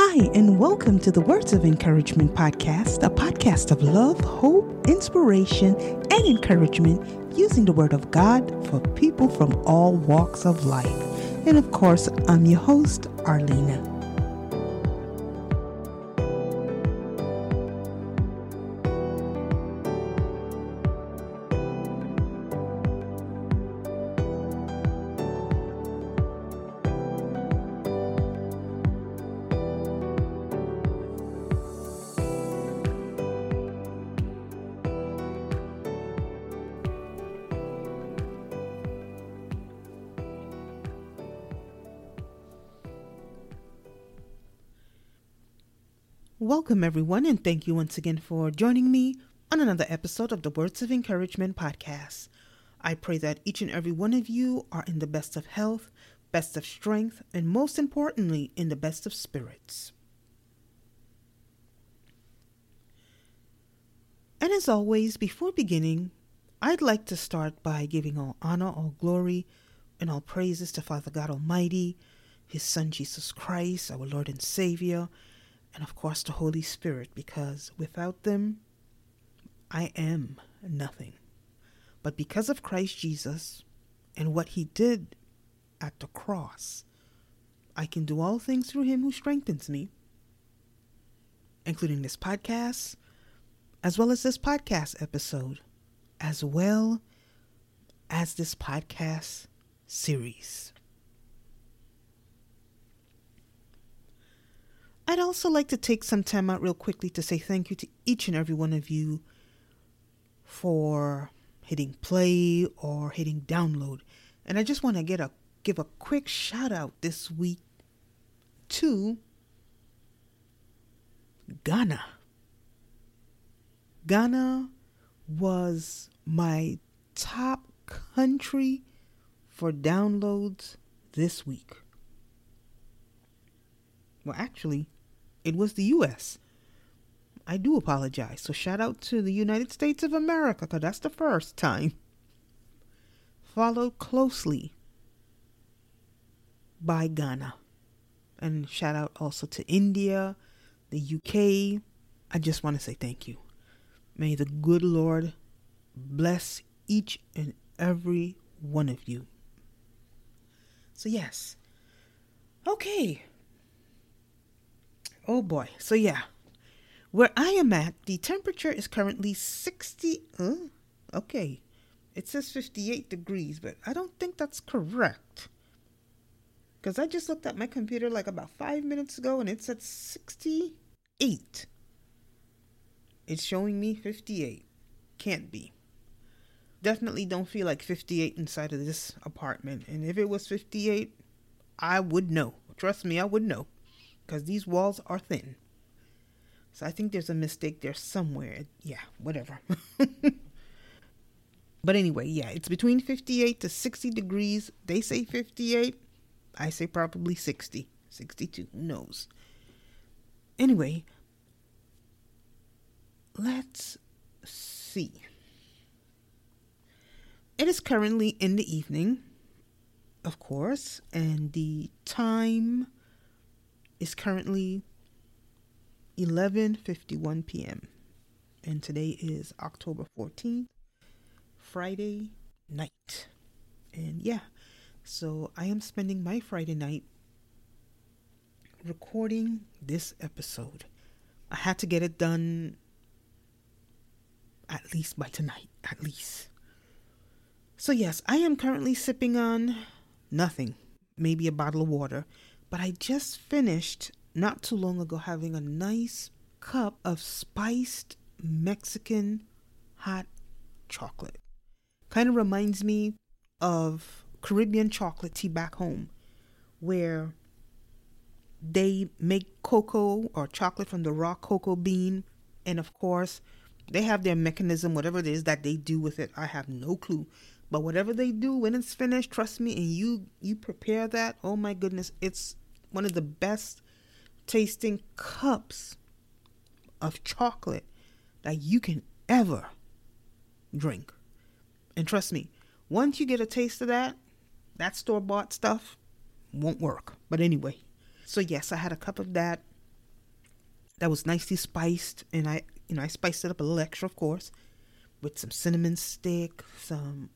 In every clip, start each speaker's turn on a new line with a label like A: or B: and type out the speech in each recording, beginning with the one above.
A: Hi, and welcome to the Words of Encouragement podcast, a podcast of love, hope, inspiration, and encouragement using the Word of God for people from all walks of life. And of course, I'm your host, Arlena. Welcome, everyone, and thank you once again for joining me on another episode of the Words of Encouragement podcast. I pray that each and every one of you are in the best of health, best of strength, and most importantly, in the best of spirits. And as always, before beginning, I'd like to start by giving all honor, all glory, and all praises to Father God Almighty, His Son Jesus Christ, our Lord and Savior and of course the Holy Spirit, because without them, I am nothing. But because of Christ Jesus and what he did at the cross, I can do all things through him who strengthens me, including this podcast, as well as this podcast episode, as well as this podcast series. I'd also like to take some time out real quickly to say thank you to each and every one of you for hitting play or hitting download. And I just want to get a give a quick shout out this week to Ghana. Ghana was my top country for downloads this week. Well, actually, it was the U.S. I do apologize. So shout out to the United States of America, because that's the first time. Followed closely by Ghana. And shout out also to India, the UK. I just want to say thank you. May the good Lord bless each and every one of you. So, yes. Okay. Oh boy. So yeah. Where I am at, the temperature is currently 60 uh, okay. It says 58 degrees, but I don't think that's correct. Cuz I just looked at my computer like about 5 minutes ago and it said 68. It's showing me 58. Can't be. Definitely don't feel like 58 inside of this apartment. And if it was 58, I would know. Trust me, I would know because these walls are thin. So I think there's a mistake there somewhere. Yeah, whatever. but anyway, yeah, it's between 58 to 60 degrees. They say 58. I say probably 60, 62. Who knows? Anyway, let's see. It is currently in the evening, of course, and the time is currently 11:51 p.m. and today is October 14th, Friday night. And yeah, so I am spending my Friday night recording this episode. I had to get it done at least by tonight, at least. So, yes, I am currently sipping on nothing, maybe a bottle of water but I just finished not too long ago having a nice cup of spiced Mexican hot chocolate. Kind of reminds me of Caribbean chocolate tea back home, where they make cocoa or chocolate from the raw cocoa bean. And of course, they have their mechanism, whatever it is that they do with it. I have no clue. But whatever they do when it's finished, trust me, and you you prepare that, oh my goodness, it's one of the best tasting cups of chocolate that you can ever drink. And trust me, once you get a taste of that, that store bought stuff won't work. But anyway, so yes, I had a cup of that that was nicely spiced, and I, you know, I spiced it up a little extra, of course, with some cinnamon stick, some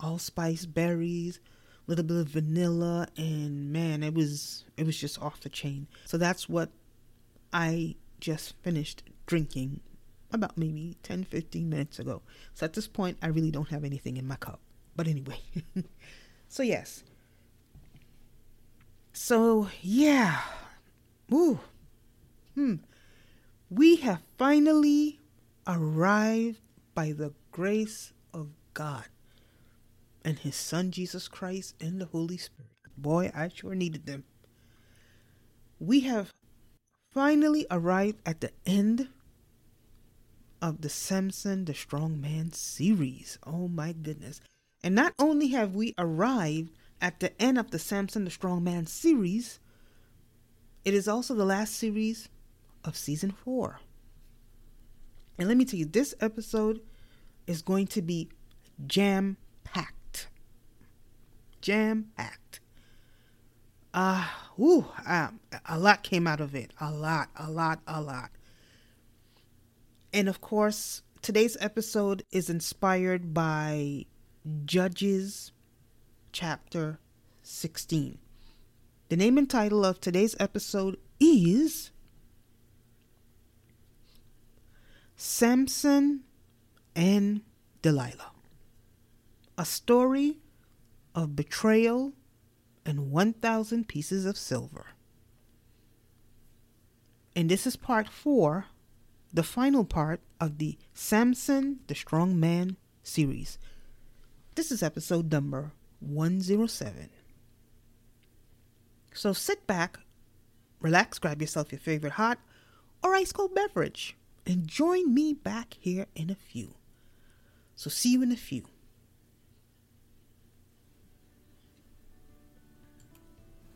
A: allspice berries, little bit of vanilla, and man, it was it was just off the chain. So that's what I just finished drinking about maybe 10 15 minutes ago. So at this point, I really don't have anything in my cup. But anyway, so yes. So yeah. Ooh. Hmm. We have finally arrived by the grace of God and His Son Jesus Christ and the Holy Spirit. Boy, I sure needed them. We have finally arrived at the end of the Samson the Strong Man series. Oh my goodness. And not only have we arrived at the end of the Samson the Strong Man series, it is also the last series of season four. And let me tell you, this episode is going to be jam. Jam act. Uh, ooh, uh, a lot came out of it. A lot, a lot, a lot. And of course, today's episode is inspired by Judges chapter 16. The name and title of today's episode is Samson and Delilah. A story of betrayal and 1,000 pieces of silver. And this is part four, the final part of the Samson the Strong Man series. This is episode number 107. So sit back, relax, grab yourself your favorite hot or ice cold beverage and join me back here in a few. So, see you in a few.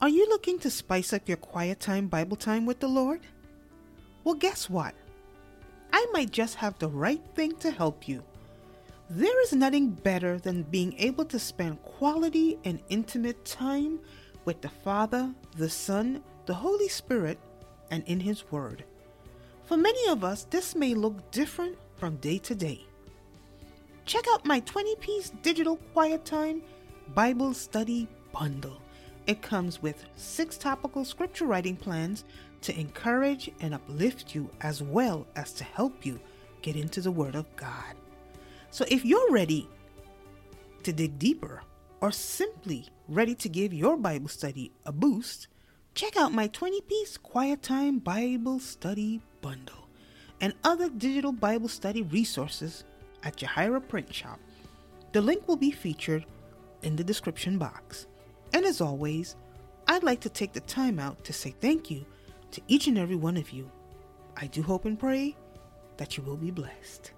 A: Are you looking to spice up your quiet time Bible time with the Lord? Well, guess what? I might just have the right thing to help you. There is nothing better than being able to spend quality and intimate time with the Father, the Son, the Holy Spirit, and in His Word. For many of us, this may look different from day to day. Check out my 20 piece digital quiet time Bible study bundle. It comes with six topical scripture writing plans to encourage and uplift you as well as to help you get into the Word of God. So if you're ready to dig deeper or simply ready to give your Bible study a boost, check out my 20 piece Quiet Time Bible Study Bundle and other digital Bible study resources at JeHireh Print Shop. The link will be featured in the description box. And as always, I'd like to take the time out to say thank you to each and every one of you. I do hope and pray that you will be blessed.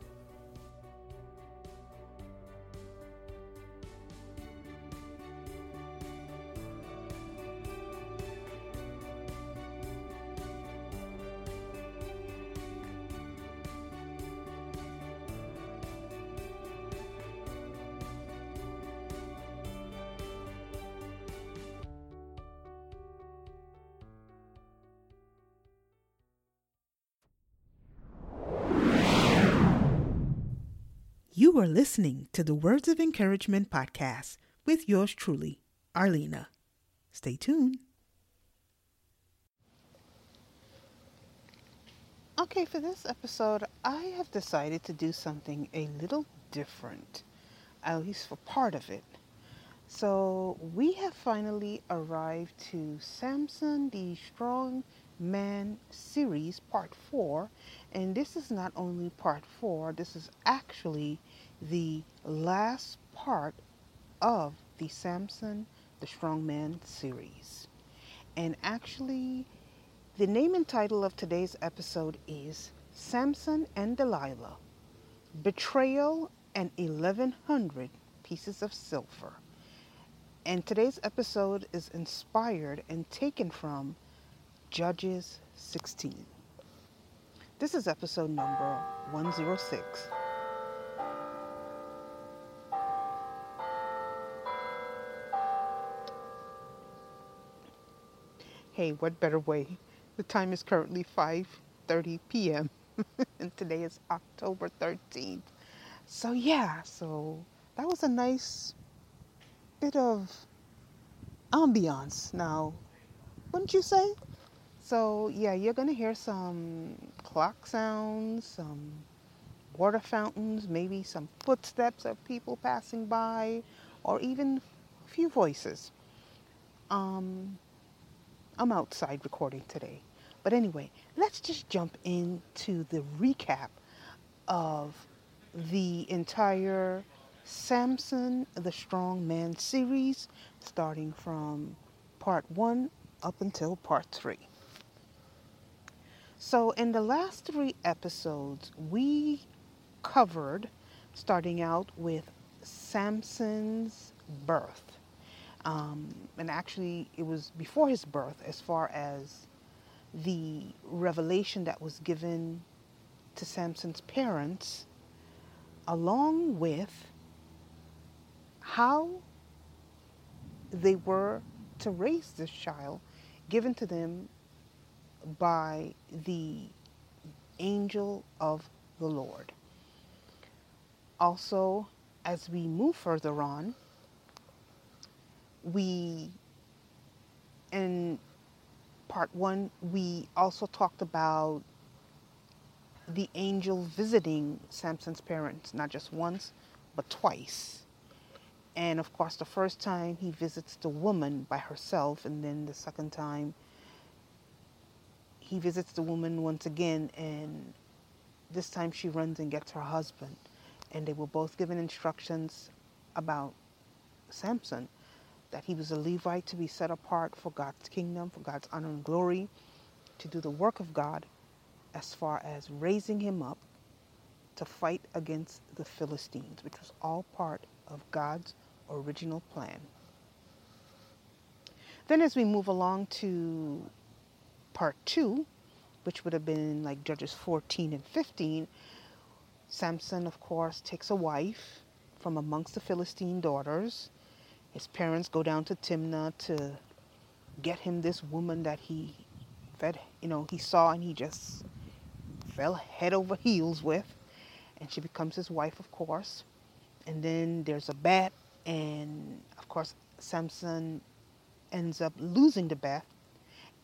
A: Are listening to the Words of Encouragement podcast with yours truly, Arlena. Stay tuned. Okay, for this episode, I have decided to do something a little different, at least for part of it. So, we have finally arrived to Samson the Strong Man series, part four. And this is not only part four, this is actually the last part of the Samson the Strong Man series. And actually, the name and title of today's episode is Samson and Delilah Betrayal and 1100 Pieces of Silver. And today's episode is inspired and taken from Judges 16. This is episode number 106. Hey, what better way? The time is currently 5:30 p.m. and today is October 13th. So yeah, so that was a nice bit of ambiance now, wouldn't you say? So yeah, you're gonna hear some clock sounds, some water fountains, maybe some footsteps of people passing by, or even a few voices. Um, I'm outside recording today. But anyway, let's just jump into the recap of the entire Samson the Strong Man series, starting from part one up until part three. So, in the last three episodes, we covered starting out with Samson's birth. Um, and actually, it was before his birth, as far as the revelation that was given to Samson's parents, along with how they were to raise this child given to them by the angel of the Lord. Also, as we move further on, we, in part one, we also talked about the angel visiting Samson's parents, not just once, but twice. And of course, the first time he visits the woman by herself, and then the second time he visits the woman once again, and this time she runs and gets her husband. And they were both given instructions about Samson that he was a Levite to be set apart for God's kingdom, for God's honor and glory, to do the work of God as far as raising him up to fight against the Philistines, which was all part of God's original plan. Then, as we move along to part two, which would have been like Judges 14 and 15, Samson, of course, takes a wife from amongst the Philistine daughters his parents go down to Timnah to get him this woman that he fed, you know, he saw and he just fell head over heels with. And she becomes his wife, of course. And then there's a bet, and of course, Samson ends up losing the bet,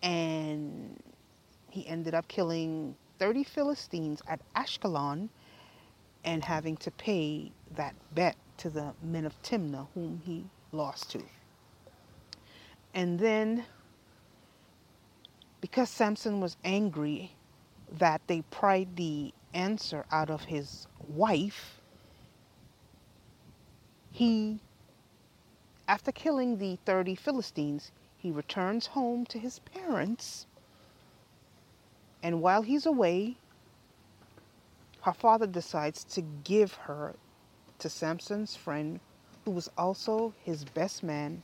A: and he ended up killing 30 Philistines at Ashkelon and having to pay that bet to the men of Timnah, whom he lost to. And then, because Samson was angry that they pried the answer out of his wife, he, after killing the 30 Philistines, he returns home to his parents. And while he's away, her father decides to give her to Samson's friend who was also his best man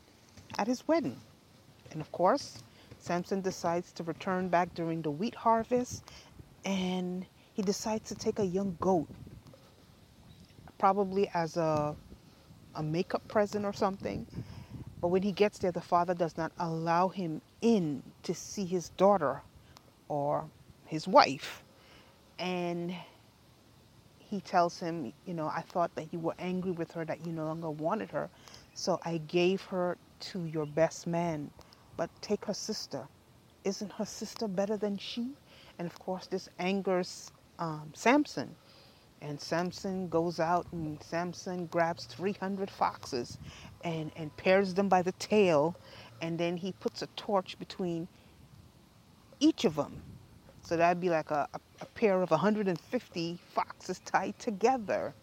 A: at his wedding. And of course, Samson decides to return back during the wheat harvest and he decides to take a young goat, probably as a, a makeup present or something. But when he gets there, the father does not allow him in to see his daughter or his wife. And he tells him, you know, I thought that you were angry with her, that you no longer wanted her. So I gave her to your best man. But take her sister. Isn't her sister better than she? And of course, this angers um, Samson. And Samson goes out and Samson grabs 300 foxes and, and pairs them by the tail. And then he puts a torch between each of them so that'd be like a, a, a pair of 150 foxes tied together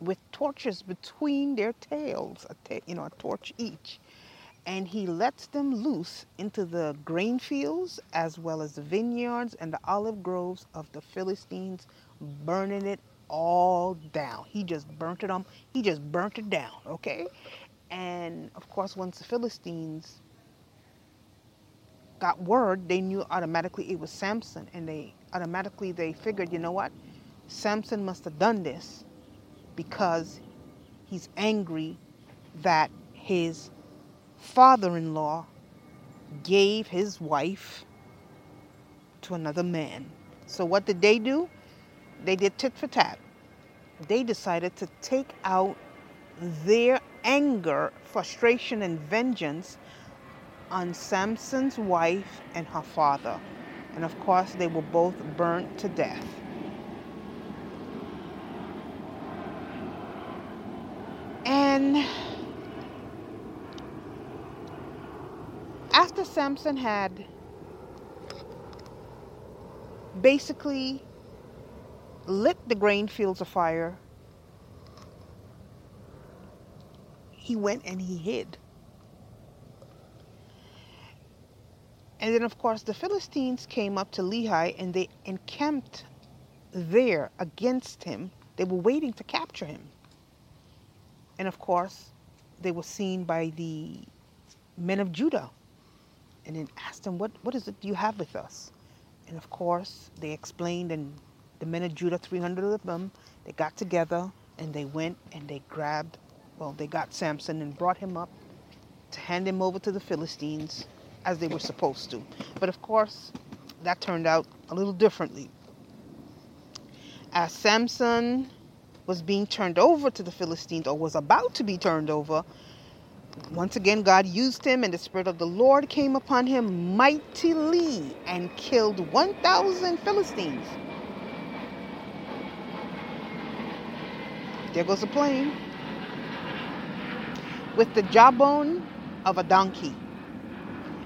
A: with torches between their tails, a you know, a torch each. And he lets them loose into the grain fields as well as the vineyards and the olive groves of the Philistines, burning it all down. He just burnt it on, he just burnt it down, okay? And of course, once the Philistines got word, they knew automatically it was Samson, and they automatically they figured, you know what, Samson must have done this because he's angry that his father-in-law gave his wife to another man. So, what did they do? They did tit for tat. They decided to take out their anger, frustration, and vengeance on Samson's wife and her father. And of course, they were both burnt to death. And after Samson had basically lit the grain fields afire, he went and he hid. And then, of course, the Philistines came up to Lehi and they encamped there against him. They were waiting to capture him. And of course, they were seen by the men of Judah and then asked them, what, what is it you have with us? And of course, they explained, and the men of Judah, 300 of them, they got together and they went and they grabbed, well, they got Samson and brought him up to hand him over to the Philistines as they were supposed to. But of course, that turned out a little differently. As Samson was being turned over to the Philistines, or was about to be turned over, once again God used him, and the Spirit of the Lord came upon him mightily and killed 1,000 Philistines. There goes a plane with the jawbone of a donkey.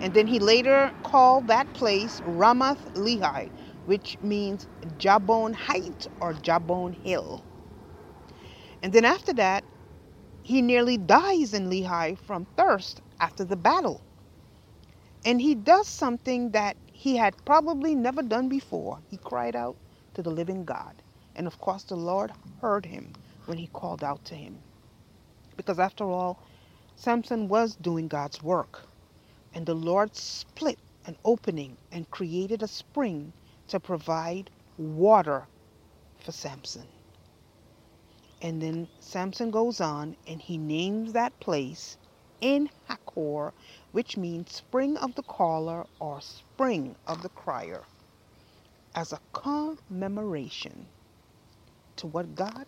A: And then he later called that place Ramath Lehi, which means Jawbone Height or Jawbone Hill. And then after that, he nearly dies in Lehi from thirst after the battle. And he does something that he had probably never done before. He cried out to the living God. And of course, the Lord heard him when he called out to him. Because after all, Samson was doing God's work. And the Lord split an opening and created a spring to provide water for Samson. And then Samson goes on and he names that place En Hakkore, which means spring of the caller or spring of the crier, as a commemoration to what God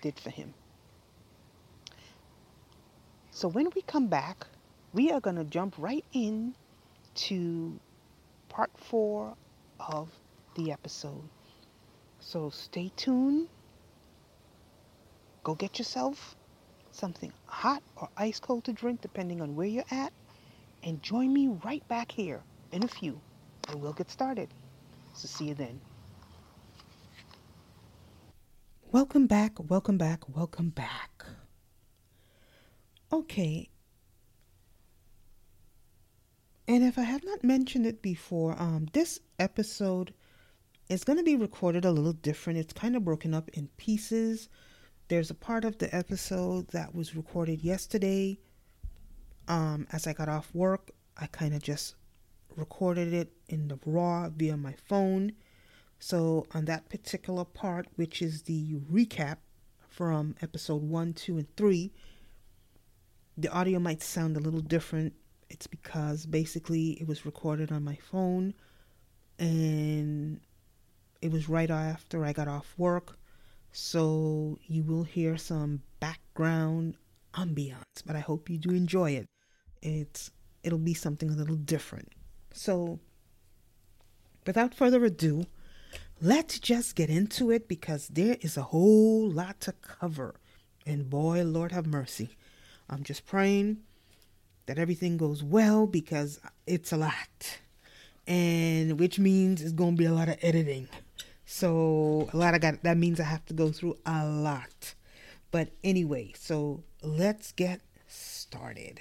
A: did for him. So when we come back, we are going to jump right in to part four of the episode. So stay tuned. Go get yourself something hot or ice cold to drink, depending on where you're at, and join me right back here in a few, and we'll get started. So see you then. Welcome back, welcome back, welcome back. Okay, and if I have not mentioned it before, um, this episode is going to be recorded a little different. It's kind of broken up in pieces. There's a part of the episode that was recorded yesterday. Um, as I got off work, I kind of just recorded it in the raw via my phone. So, on that particular part, which is the recap from episode 1, 2, and 3, the audio might sound a little different it's because basically it was recorded on my phone and it was right after I got off work. So you will hear some background ambiance, but I hope you do enjoy it. It's it'll be something a little different. So without further ado, let's just get into it because there is a whole lot to cover. And boy, Lord have mercy. I'm just praying that everything goes well because it's a lot. And which means it's going to be a lot of editing. So a lot of got that means I have to go through a lot. But anyway, so let's get started.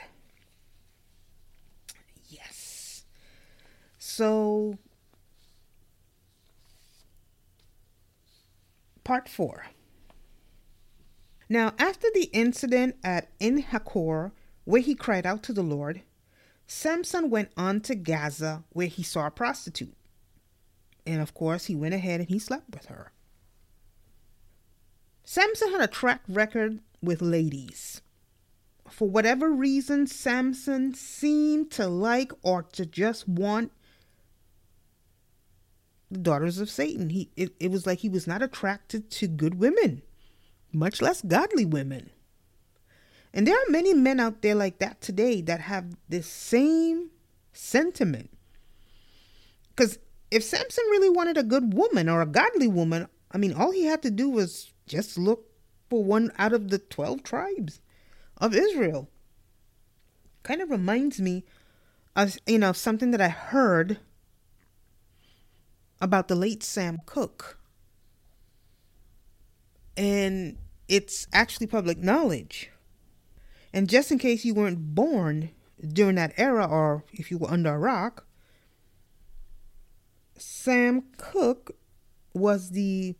A: Yes. So part 4. Now, after the incident at En Hakkore, where he cried out to the Lord, Samson went on to Gaza, where he saw a prostitute. And of course, he went ahead and he slept with her. Samson had a track record with ladies. For whatever reason, Samson seemed to like or to just want the daughters of Satan. He it, it was like he was not attracted to good women, much less godly women. And there are many men out there like that today that have this same sentiment. Because if Samson really wanted a good woman or a godly woman, I mean, all he had to do was just look for one out of the 12 tribes of Israel. Kind of reminds me of, you know, something that I heard about the late Sam Cooke. And it's actually public knowledge. And just in case you weren't born during that era or if you were under a rock, Sam Cooke was the,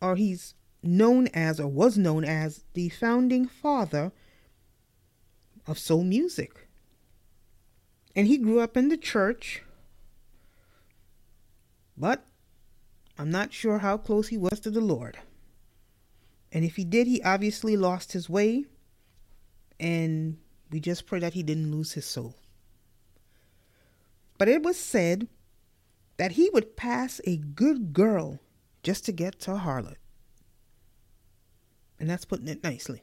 A: or he's known as, or was known as, the founding father of soul music. And he grew up in the church, but I'm not sure how close he was to the Lord. And if he did, he obviously lost his way and we just pray that he didn't lose his soul. But it was said that he would pass a good girl just to get to a harlot. And that's putting it nicely.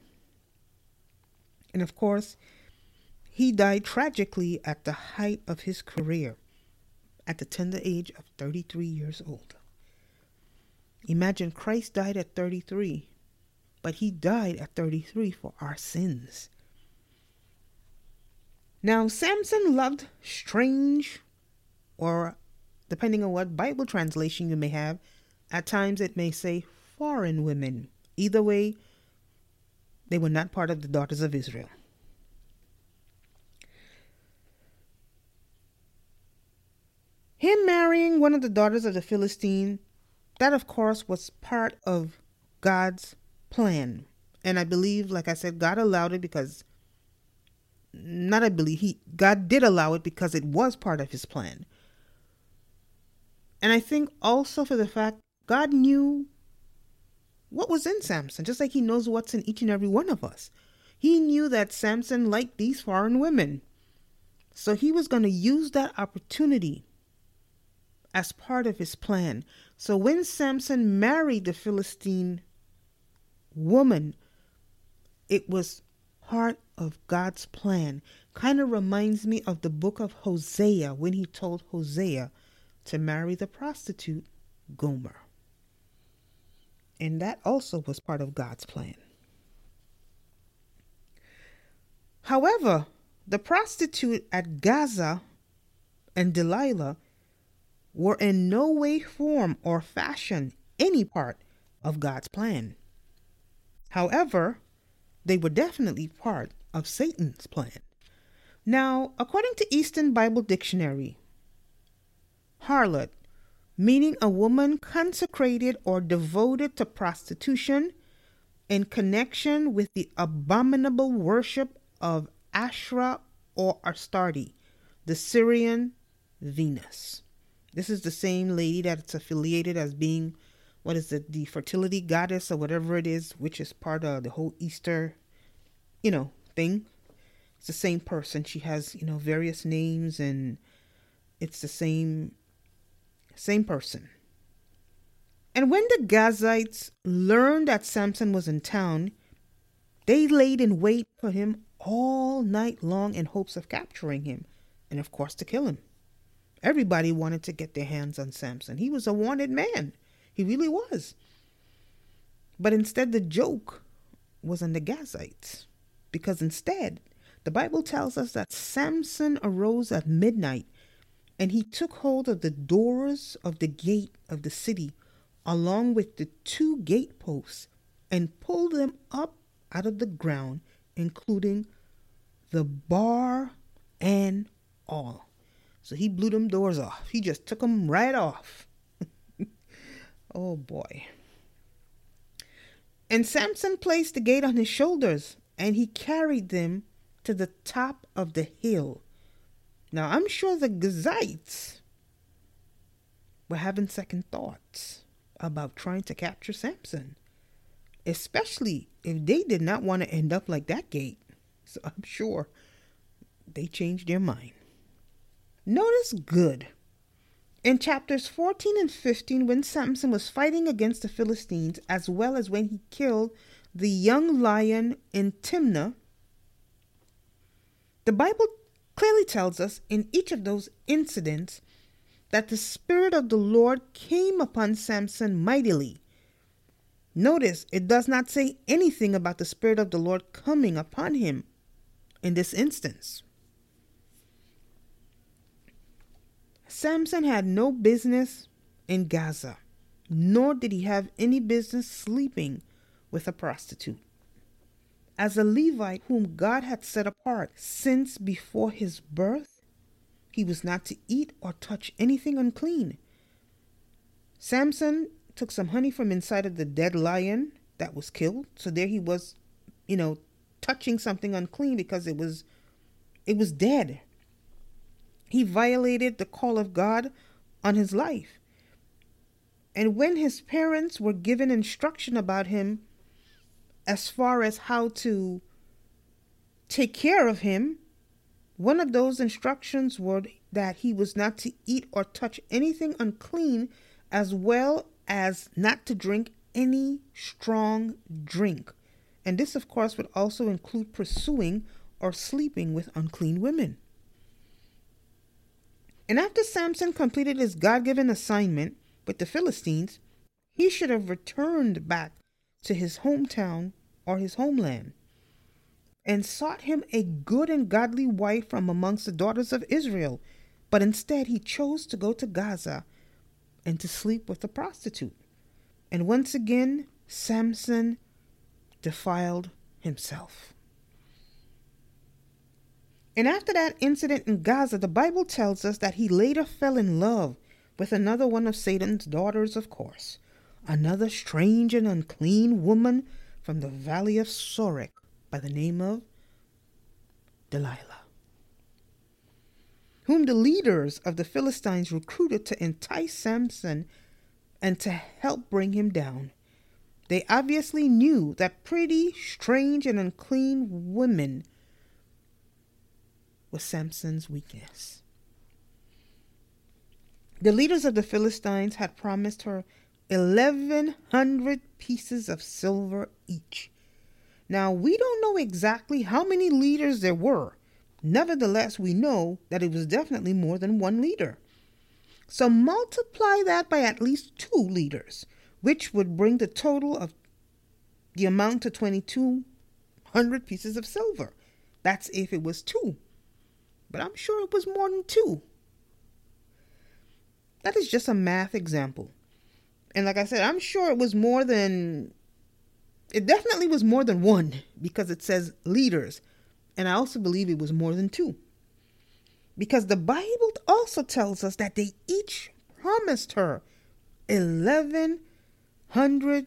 A: And of course, he died tragically at the height of his career, at the tender age of 33 years old. Imagine Christ died at 33, but he died at 33 for our sins. Now, Samson loved strange, or depending on what Bible translation you may have, at times it may say foreign women. Either way, they were not part of the daughters of Israel. Him marrying one of the daughters of the Philistine, that of course was part of God's plan. And I believe, like I said, God allowed it because not I believe he God did allow it because it was part of his plan. And I think also for the fact God knew what was in Samson, just like he knows what's in each and every one of us. He knew that Samson liked these foreign women. So he was going to use that opportunity as part of his plan. So when Samson married the Philistine woman, it was part of God's plan. Kind of reminds me of the book of Hosea when he told Hosea to marry the prostitute Gomer. And that also was part of God's plan. However, the prostitute at Gaza and Delilah were in no way, form, or fashion any part of God's plan. However, they were definitely part of Satan's plan. Now, according to Easton Bible Dictionary, harlot, meaning a woman consecrated or devoted to prostitution in connection with the abominable worship of Asherah or Astarte, the Syrian Venus. This is the same lady that's affiliated as being, what is it, the fertility goddess or whatever it is, which is part of the whole Easter you know, thing. It's the same person. She has, you know, various names and it's the same same person. And when the Gazites learned that Samson was in town, they laid in wait for him all night long in hopes of capturing him and of course to kill him. Everybody wanted to get their hands on Samson. He was a wanted man. He really was. But instead the joke was on the Gazites because instead, the Bible tells us that Samson arose at midnight and he took hold of the doors of the gate of the city along with the two gateposts and pulled them up out of the ground, including the bar and all. So he blew them doors off. He just took them right off. Oh boy. And Samson placed the gate on his shoulders and he carried them to the top of the hill. Now, I'm sure the Gazites were having second thoughts about trying to capture Samson, especially if they did not want to end up like that gate. So I'm sure they changed their mind. Notice good. In chapters 14 and 15, when Samson was fighting against the Philistines, as well as when he killed the young lion in Timnah, the Bible clearly tells us in each of those incidents that the Spirit of the Lord came upon Samson mightily. Notice it does not say anything about the Spirit of the Lord coming upon him in this instance. Samson had no business in Gaza, nor did he have any business sleeping with a prostitute. As a Levite whom God had set apart since before his birth, he was not to eat or touch anything unclean. Samson took some honey from inside of the dead lion that was killed. So there he was, you know, touching something unclean because it was it was dead. He violated the call of God on his life. And when his parents were given instruction about him as far as how to take care of him, one of those instructions were that he was not to eat or touch anything unclean, as well as not to drink any strong drink. And this, of course, would also include pursuing or sleeping with unclean women. And after Samson completed his God given assignment with the Philistines, he should have returned back to his hometown or his homeland and sought him a good and godly wife from amongst the daughters of Israel. But instead, he chose to go to Gaza and to sleep with a prostitute. And once again, Samson defiled himself. And after that incident in Gaza, the Bible tells us that he later fell in love with another one of Satan's daughters, of course, another strange and unclean woman from the valley of Sorek by the name of Delilah, whom the leaders of the Philistines recruited to entice Samson and to help bring him down. They obviously knew that pretty, strange, and unclean women was Samson's weakness. The leaders of the Philistines had promised her 1,100 pieces of silver each. Now, we don't know exactly how many leaders there were. Nevertheless, we know that it was definitely more than one leader. So multiply that by at least two leaders, which would bring the total of the amount to 2,200 pieces of silver. That's if it was two but I'm sure it was more than two. That is just a math example. And like I said, I'm sure it was more than, it definitely was more than one because it says leaders. And I also believe it was more than two. Because the Bible also tells us that they each promised her 1,100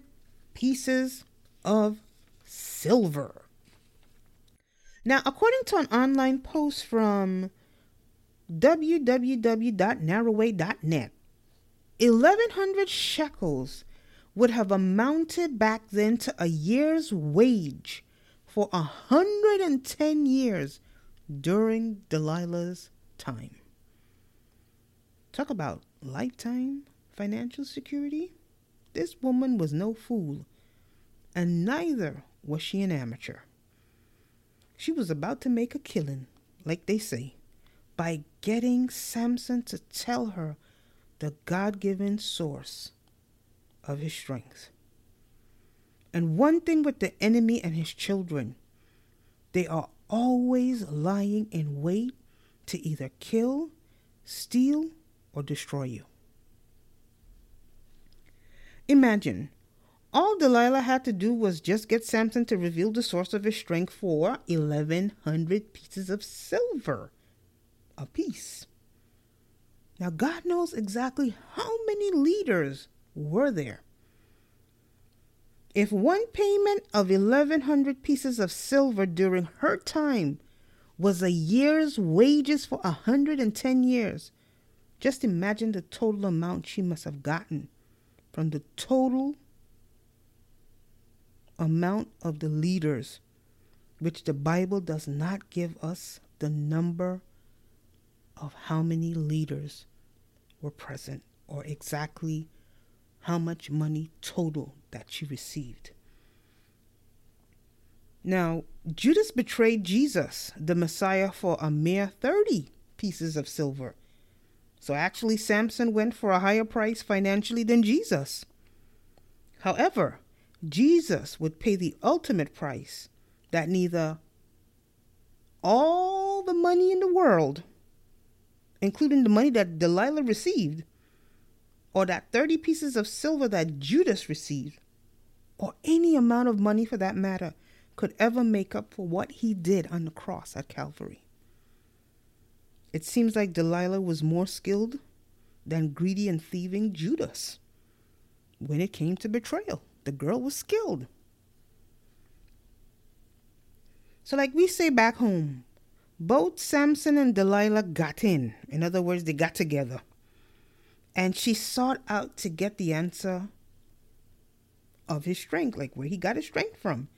A: pieces of silver. Now, according to an online post from www.narrowway.net, 1100 shekels would have amounted back then to a year's wage for 110 years during Delilah's time. Talk about lifetime financial security. This woman was no fool, and neither was she an amateur. She was about to make a killing, like they say, by getting Samson to tell her the God given source of his strength. And one thing with the enemy and his children, they are always lying in wait to either kill, steal, or destroy you. Imagine all Delilah had to do was just get Samson to reveal the source of his strength for 1,100 pieces of silver a piece. Now, God knows exactly how many leaders were there. If one payment of 1,100 pieces of silver during her time was a year's wages for 110 years, just imagine the total amount she must have gotten from the total amount of the leaders, which the Bible does not give us the number of how many leaders were present or exactly how much money total that she received. Now, Judas betrayed Jesus, the Messiah, for a mere 30 pieces of silver. So actually, Samson went for a higher price financially than Jesus. However, Jesus would pay the ultimate price that neither all the money in the world, including the money that Delilah received, or that 30 pieces of silver that Judas received, or any amount of money for that matter, could ever make up for what he did on the cross at Calvary. It seems like Delilah was more skilled than greedy and thieving Judas. When it came to betrayal, the girl was skilled. So, like we say back home, both Samson and Delilah got in. In other words, they got together. And she sought out to get the answer of his strength, like where he got his strength from.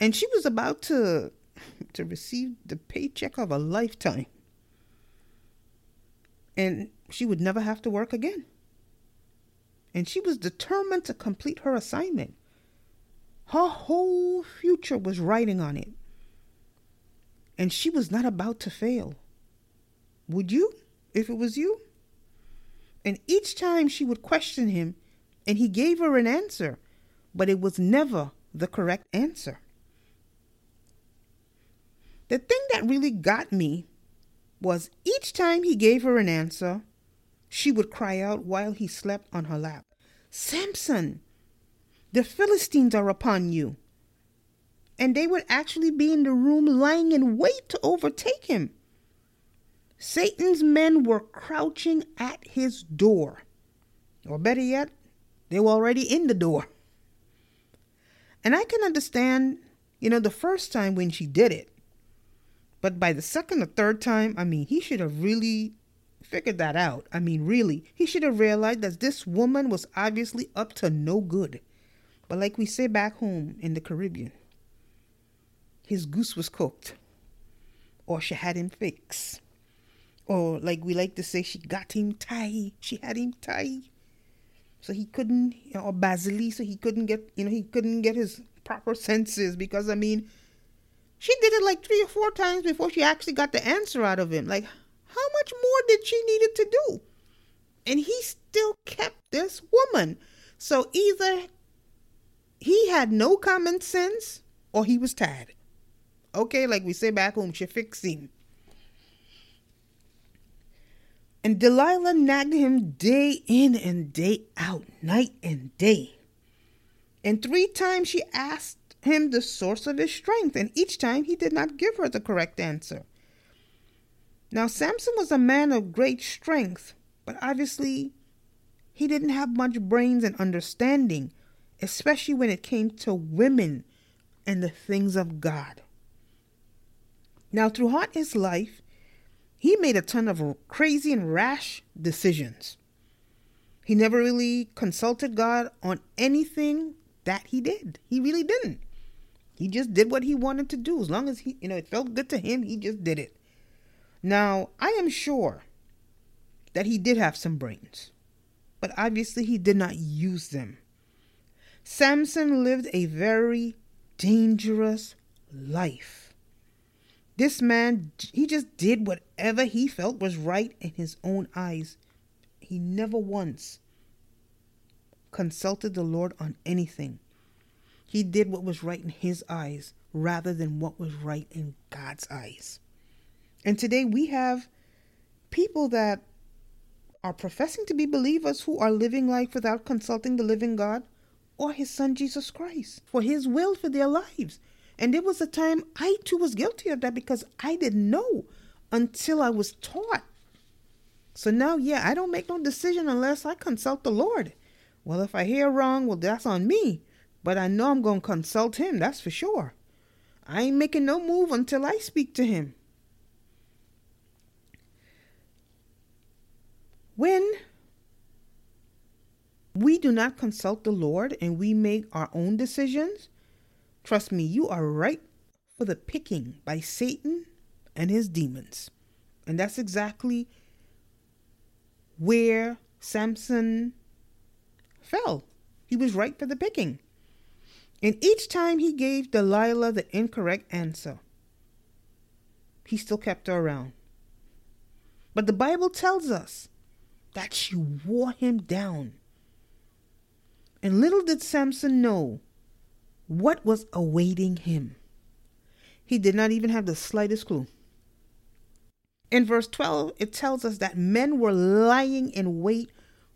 A: And she was about to to receive the paycheck of a lifetime. And she would never have to work again. And she was determined to complete her assignment. Her whole future was riding on it. And she was not about to fail. Would you, if it was you? And each time she would question him, and he gave her an answer, but it was never the correct answer. The thing that really got me was each time he gave her an answer, she would cry out while he slept on her lap Samson, the Philistines are upon you. And they would actually be in the room lying in wait to overtake him. Satan's men were crouching at his door. Or better yet, they were already in the door. And I can understand, you know, the first time when she did it. But by the second or third time, I mean, he should have really figured that out. I mean, really, he should have realized that this woman was obviously up to no good. But like we say back home in the Caribbean, his goose was cooked, or she had him fixed, or like we like to say, she got him tied. She had him tied, so he couldn't, you know, or Basili, so he couldn't get, you know, he couldn't get his proper senses because I mean she did it like three or four times before she actually got the answer out of him. Like, how much more did she needed to do? And he still kept this woman. So either he had no common sense or he was tired. Okay, like we say back home, she fixed him. And Delilah nagged him day in and day out, night and day. And three times she asked him the source of his strength, and each time he did not give her the correct answer. Now, Samson was a man of great strength, but obviously he didn't have much brains and understanding, especially when it came to women and the things of God. Now, throughout his life, he made a ton of crazy and rash decisions. He never really consulted God on anything that he did. He really didn't. He just did what he wanted to do. As long as he, you know, it felt good to him, he just did it. Now, I am sure that he did have some brains, but obviously he did not use them. Samson lived a very dangerous life. This man, he just did whatever he felt was right in his own eyes. He never once consulted the Lord on anything. He did what was right in his eyes rather than what was right in God's eyes. And today we have people that are professing to be believers who are living life without consulting the living God or his son Jesus Christ for his will for their lives. And there was a time I too was guilty of that because I didn't know until I was taught. So now, yeah, I don't make no decision unless I consult the Lord. Well, if I hear wrong, well, that's on me. But I know I'm going to consult him, that's for sure. I ain't making no move until I speak to him. When we do not consult the Lord and we make our own decisions, trust me, you are right for the picking by Satan and his demons. And that's exactly where Samson fell. He was right for the picking. And each time he gave Delilah the incorrect answer, he still kept her around. But the Bible tells us that she wore him down. And little did Samson know what was awaiting him. He did not even have the slightest clue. In verse 12, it tells us that men were lying in wait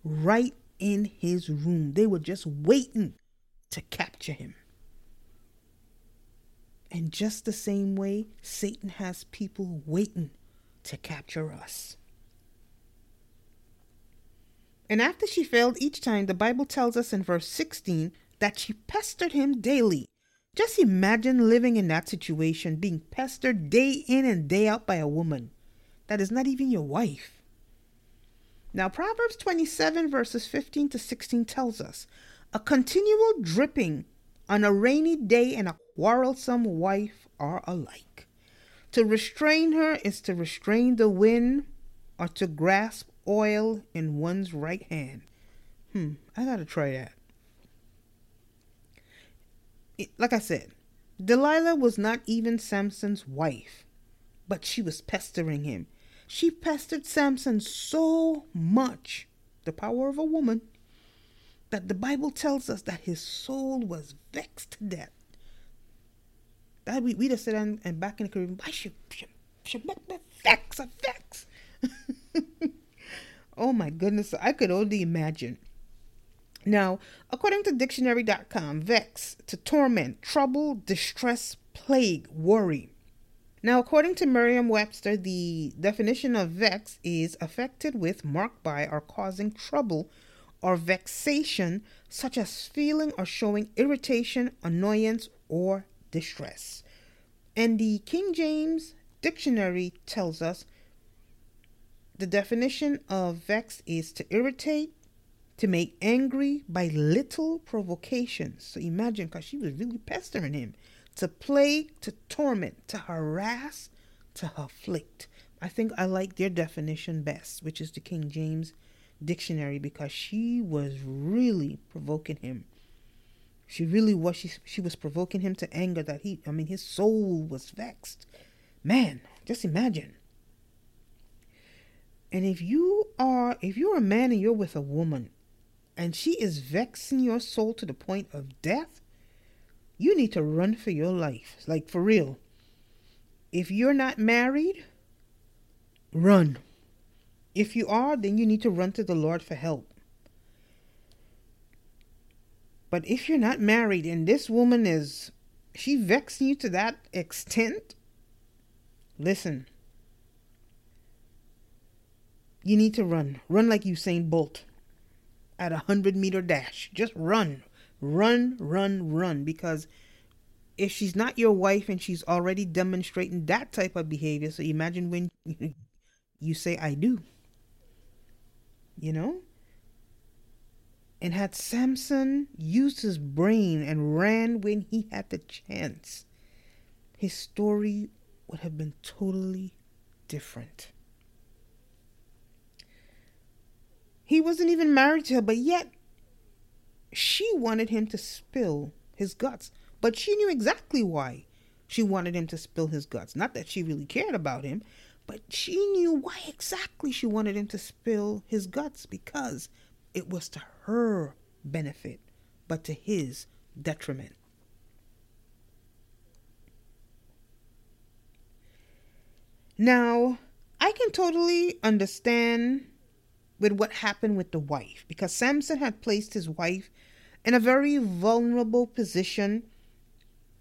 A: right in his room. They were just waiting to capture him. And just the same way, Satan has people waiting to capture us. And after she failed each time, the Bible tells us in verse 16 that she pestered him daily. Just imagine living in that situation, being pestered day in and day out by a woman that is not even your wife. Now, Proverbs 27, verses 15 to 16 tells us a continual dripping on a rainy day and a quarrelsome wife are alike. To restrain her is to restrain the wind or to grasp oil in one's right hand. Hmm, I gotta try that. It, like I said, Delilah was not even Samson's wife, but she was pestering him. She pestered Samson so much, the power of a woman, that the Bible tells us that his soul was vexed to death. That we we just said and, and back in the Caribbean, I should should, should make me vex, a vex. oh my goodness, I could only imagine. Now, according to dictionary.com, vex to torment, trouble, distress, plague, worry. Now, according to Merriam Webster, the definition of vex is affected with, marked by, or causing trouble or vexation, such as feeling or showing irritation, annoyance, or distress. And the King James Dictionary tells us the definition of vex is to irritate, to make angry by little provocations. So imagine, because she was really pestering him to plague, to torment, to harass, to afflict. I think I like their definition best, which is the King James dictionary, because she was really provoking him. She really was. She, she was provoking him to anger that he, I mean, his soul was vexed. Man, just imagine. And if you are, if you're a man and you're with a woman and she is vexing your soul to the point of death, you need to run for your life. Like for real. If you're not married, run. If you are, then you need to run to the Lord for help. But if you're not married and this woman is, she vexing you to that extent, listen. You need to run. Run like Usain Bolt at a hundred meter dash. Just run. Run, run, run. Because if she's not your wife and she's already demonstrating that type of behavior, so imagine when you say, I do. You know? And had Samson used his brain and ran when he had the chance, his story would have been totally different. He wasn't even married to her, but yet she wanted him to spill his guts, but she knew exactly why she wanted him to spill his guts. Not that she really cared about him, but she knew why exactly she wanted him to spill his guts because it was to her benefit, but to his detriment. Now, I can totally understand with what happened with the wife because Samson had placed his wife in a very vulnerable position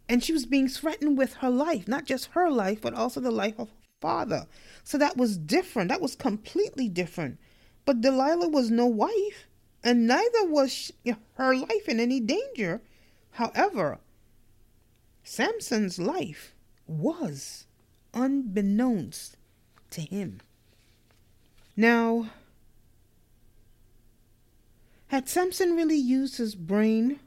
A: and she was being threatened with her life, not just her life, but also the life of her father. So that was different. That was completely different. But Delilah was no wife, and neither was she, her life in any danger. However, Samson's life was unbeknownst to him. Now, had Samson really used his brain,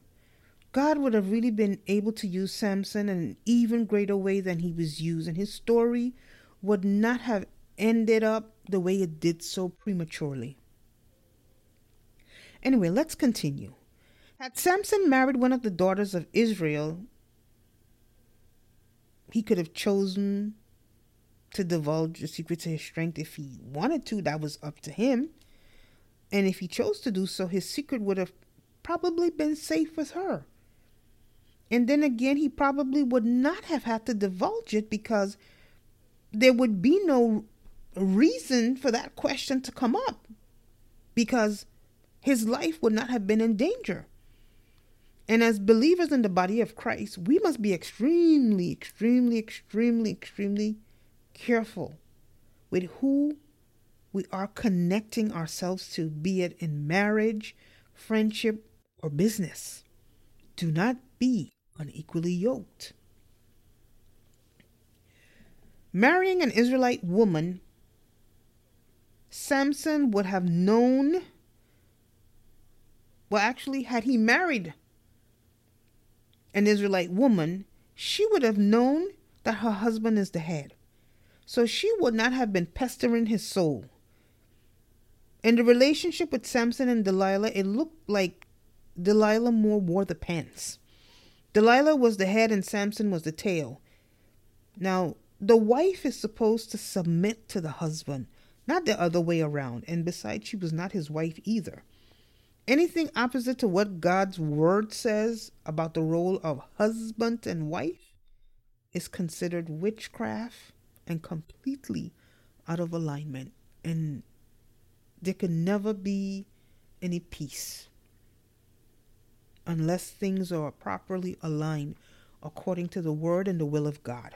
A: God would have really been able to use Samson in an even greater way than he was used, and his story would not have ended up the way it did so prematurely. Anyway, let's continue. Had Samson married one of the daughters of Israel, he could have chosen to divulge the secret to his strength if he wanted to. That was up to him. And if he chose to do so, his secret would have probably been safe with her. And then again, he probably would not have had to divulge it because there would be no reason for that question to come up because his life would not have been in danger. And as believers in the body of Christ, we must be extremely, extremely, extremely, extremely careful with who we are connecting ourselves to, be it in marriage, friendship, or business. Do not be unequally yoked. Marrying an Israelite woman, Samson would have known. Well, actually, had he married an Israelite woman, she would have known that her husband is the head. So she would not have been pestering his soul. In the relationship with Samson and Delilah, it looked like Delilah more wore the pants. Delilah was the head and Samson was the tail. Now, the wife is supposed to submit to the husband, not the other way around. And besides, she was not his wife either. Anything opposite to what God's word says about the role of husband and wife is considered witchcraft and completely out of alignment. And there can never be any peace unless things are properly aligned according to the word and the will of God.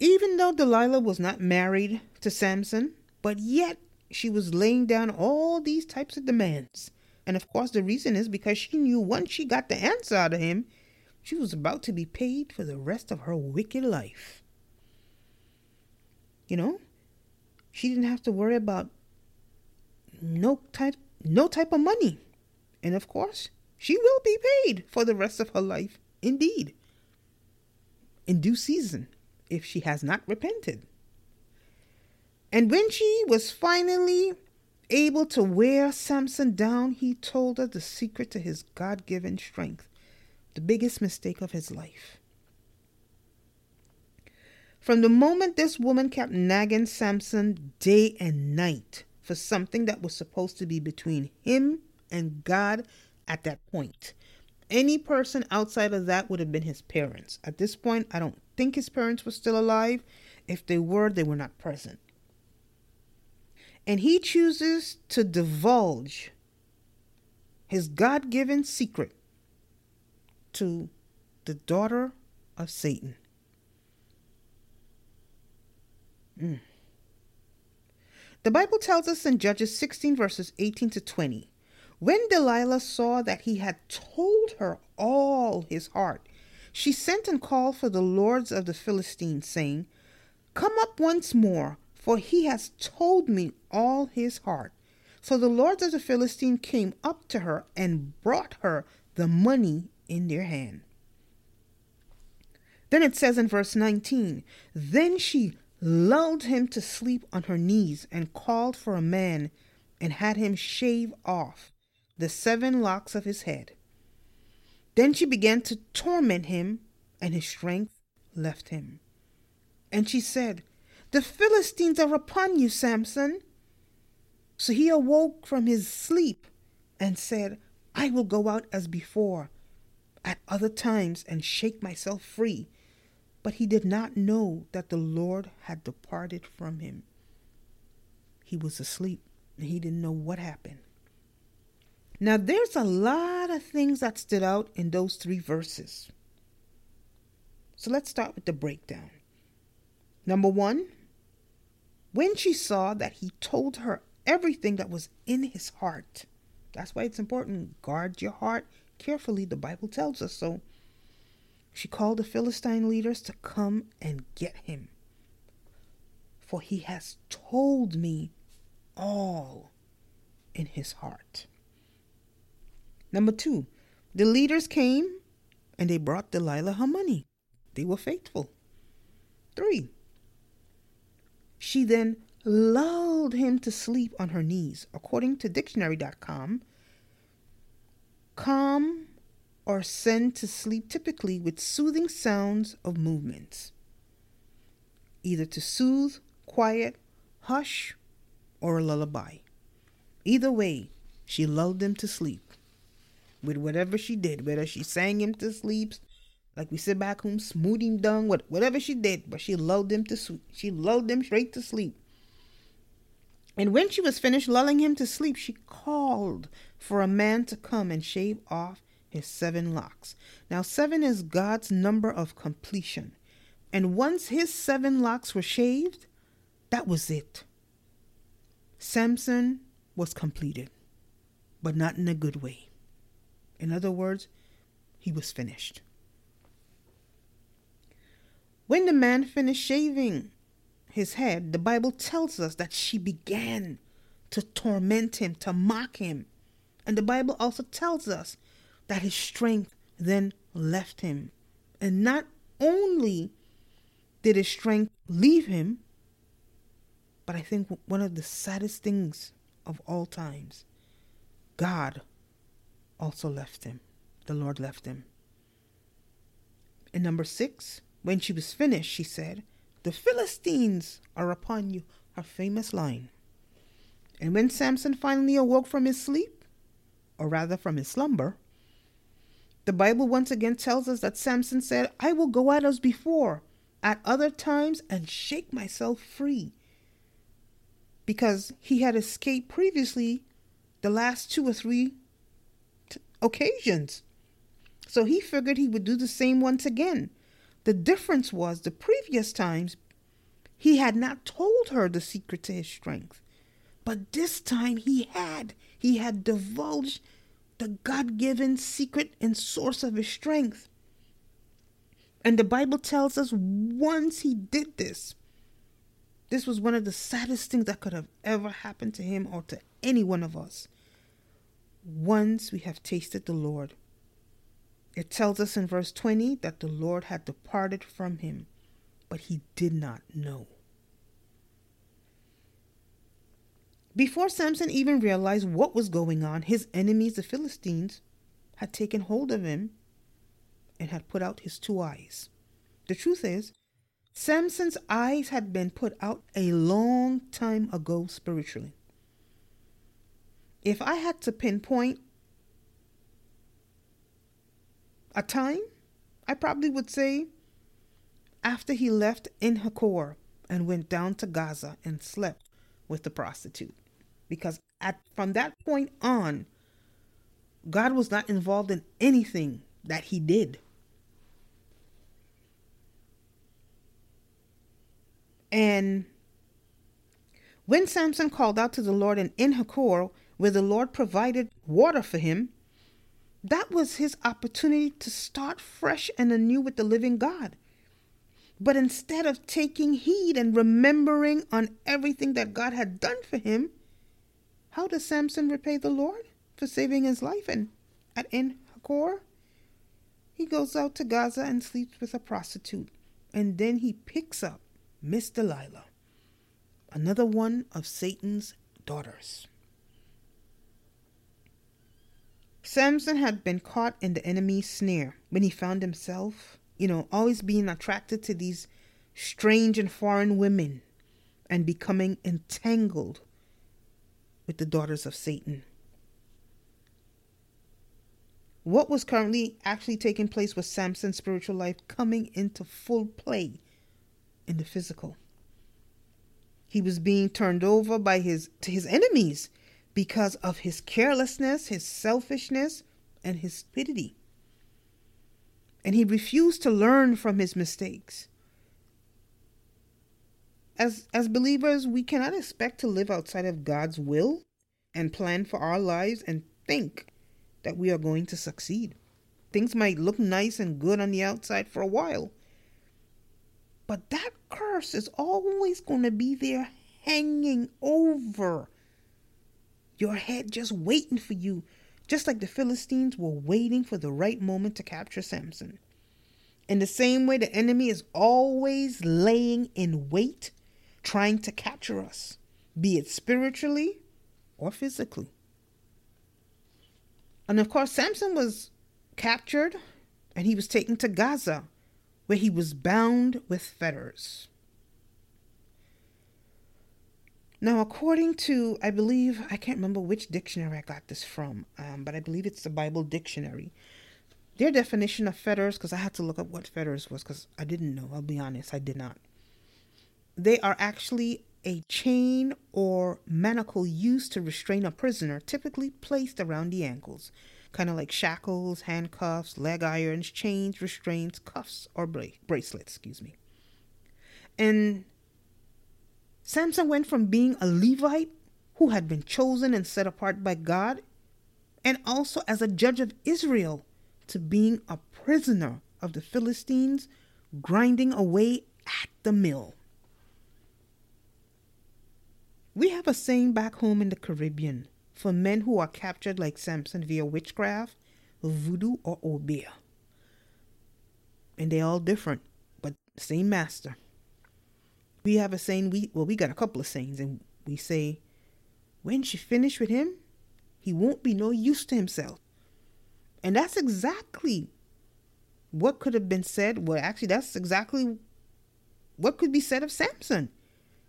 A: Even though Delilah was not married to Samson, but yet she was laying down all these types of demands. And of course, the reason is because she knew once she got the answer out of him, she was about to be paid for the rest of her wicked life. You know, she didn't have to worry about no type no type of money. And of course, she will be paid for the rest of her life, indeed. In due season if she has not repented. And when she was finally able to wear Samson down, he told her the secret to his God given strength, the biggest mistake of his life. From the moment this woman kept nagging Samson day and night for something that was supposed to be between him and God at that point, any person outside of that would have been his parents. At this point, I don't think his parents were still alive. If they were, they were not present. And he chooses to divulge his God given secret to the daughter of Satan. Mm. The Bible tells us in Judges 16, verses 18 to 20 when Delilah saw that he had told her all his heart, she sent and called for the lords of the Philistines, saying, Come up once more, for he has told me all his heart. So the lords of the Philistines came up to her and brought her the money in their hand. Then it says in verse 19, Then she lulled him to sleep on her knees and called for a man and had him shave off the seven locks of his head. Then she began to torment him, and his strength left him. And she said, The Philistines are upon you, Samson. So he awoke from his sleep and said, I will go out as before at other times and shake myself free. But he did not know that the Lord had departed from him. He was asleep and he didn't know what happened. Now, there's a lot of things that stood out in those three verses. So let's start with the breakdown. Number one, when she saw that he told her everything that was in his heart. That's why it's important. Guard your heart carefully. The Bible tells us so. She called the Philistine leaders to come and get him. For he has told me all in his heart. Number two, the leaders came and they brought Delilah her money. They were faithful. Three, she then lulled him to sleep on her knees. According to dictionary.com, calm or send to sleep typically with soothing sounds of movements, either to soothe, quiet, hush, or a lullaby. Either way, she lulled them to sleep with whatever she did, whether she sang him to sleep, like we said back home, smoothed him down, whatever she did, but she lulled him to sleep. She lulled them straight to sleep. And when she was finished lulling him to sleep, she called for a man to come and shave off his seven locks. Now, seven is God's number of completion. And once his seven locks were shaved, that was it. Samson was completed, but not in a good way. In other words, he was finished. When the man finished shaving his head, the Bible tells us that she began to torment him, to mock him. And the Bible also tells us that his strength then left him. And not only did his strength leave him, but I think one of the saddest things of all times, God also left him. The Lord left him. And number six, when she was finished, she said, The Philistines are upon you, her famous line. And when Samson finally awoke from his sleep, or rather from his slumber, the Bible once again tells us that Samson said, I will go out as before at other times and shake myself free. Because he had escaped previously the last two or three t- occasions. So he figured he would do the same once again. The difference was the previous times he had not told her the secret to his strength. But this time he had. He had divulged the God given secret and source of his strength. And the Bible tells us once he did this, this was one of the saddest things that could have ever happened to him or to any one of us. Once we have tasted the Lord, it tells us in verse 20 that the Lord had departed from him, but he did not know. Before Samson even realized what was going on, his enemies, the Philistines, had taken hold of him and had put out his two eyes. The truth is, Samson's eyes had been put out a long time ago spiritually. If I had to pinpoint a time, I probably would say after he left En Hakkore and went down to Gaza and slept with the prostitute because at from that point on God was not involved in anything that he did. And when Samson called out to the Lord in En where the Lord provided water for him, that was his opportunity to start fresh and anew with the living God. But instead of taking heed and remembering on everything that God had done for him, how does Samson repay the Lord for saving his life? And at En Hakkore, he goes out to Gaza and sleeps with a prostitute. And then he picks up Miss Delilah, another one of Satan's daughters. Samson had been caught in the enemy's snare when he found himself, you know, always being attracted to these strange and foreign women and becoming entangled with the daughters of Satan. What was currently actually taking place was Samson's spiritual life coming into full play in the physical. He was being turned over by his to his enemies because of his carelessness, his selfishness, and his stupidity. And he refused to learn from his mistakes as as believers, we cannot expect to live outside of God's will and plan for our lives and think that we are going to succeed. Things might look nice and good on the outside for a while, but that curse is always going to be there hanging over your head, just waiting for you, just like the Philistines were waiting for the right moment to capture Samson. In the same way, the enemy is always laying in wait trying to capture us, be it spiritually or physically. And of course, Samson was captured and he was taken to Gaza, where he was bound with fetters. Now, according to, I believe, I can't remember which dictionary I got this from, um, but I believe it's the Bible dictionary. Their definition of fetters, because I had to look up what fetters was, because I didn't know. I'll be honest, I did not. They are actually a chain or manacle used to restrain a prisoner, typically placed around the ankles, kind of like shackles, handcuffs, leg irons, chains, restraints, cuffs, or bra- bracelets. Excuse me. And Samson went from being a Levite who had been chosen and set apart by God, and also as a judge of Israel, to being a prisoner of the Philistines, grinding away at the mill. We have a saying back home in the Caribbean for men who are captured like Samson via witchcraft, voodoo, or obeah. And they're all different, but same master. We have a saying, we well, we got a couple of sayings, and we say, when she finish with him, he won't be no use to himself. And that's exactly what could have been said. Well, actually, that's exactly what could be said of Samson.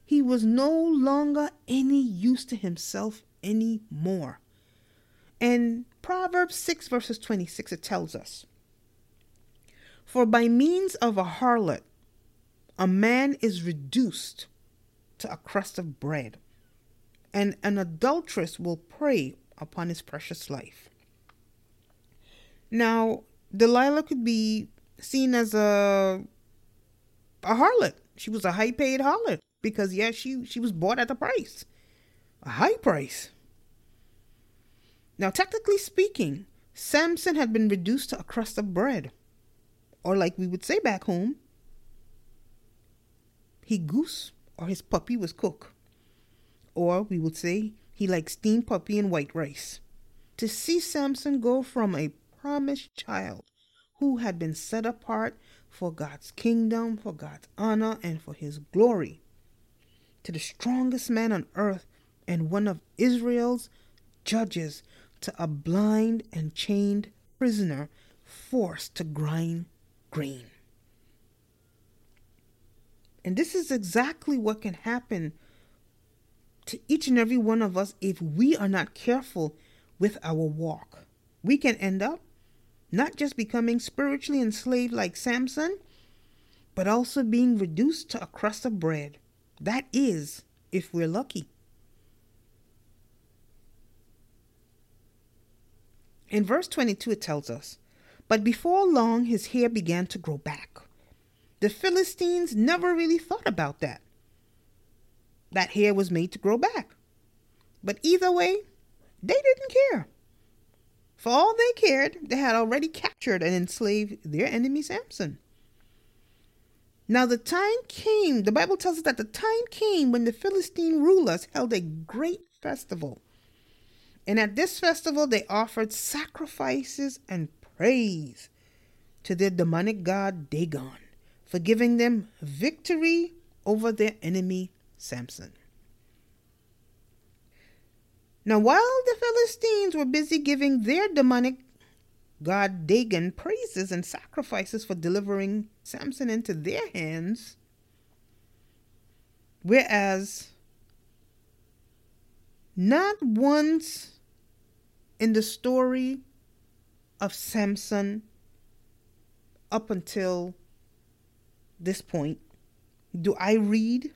A: He was no longer any use to himself anymore. And Proverbs 6, verses 26, it tells us For by means of a harlot, a man is reduced to a crust of bread, and an adulteress will prey upon his precious life. Now, Delilah could be seen as a a harlot. She was a high paid harlot because yeah, she she was bought at a price, a high price. Now, technically speaking, Samson had been reduced to a crust of bread, or like we would say back home, he goose or his puppy was cook, or we would say he liked steamed puppy and white rice. To see Samson go from a promised child who had been set apart for God's kingdom, for God's honor, and for his glory, to the strongest man on earth and one of Israel's judges to a blind and chained prisoner forced to grind grain. And this is exactly what can happen to each and every one of us if we are not careful with our walk. We can end up not just becoming spiritually enslaved like Samson, but also being reduced to a crust of bread that is, if we're lucky. In verse 22, it tells us, But before long his hair began to grow back. The Philistines never really thought about that. That hair was made to grow back. But either way, they didn't care. For all they cared, they had already captured and enslaved their enemy Samson. Now the time came, the Bible tells us that the time came when the Philistine rulers held a great festival. And at this festival, they offered sacrifices and praise to their demonic god Dagon for giving them victory over their enemy Samson. Now, while the Philistines were busy giving their demonic God Dagon praises and sacrifices for delivering Samson into their hands. Whereas, not once in the story of Samson up until this point do I read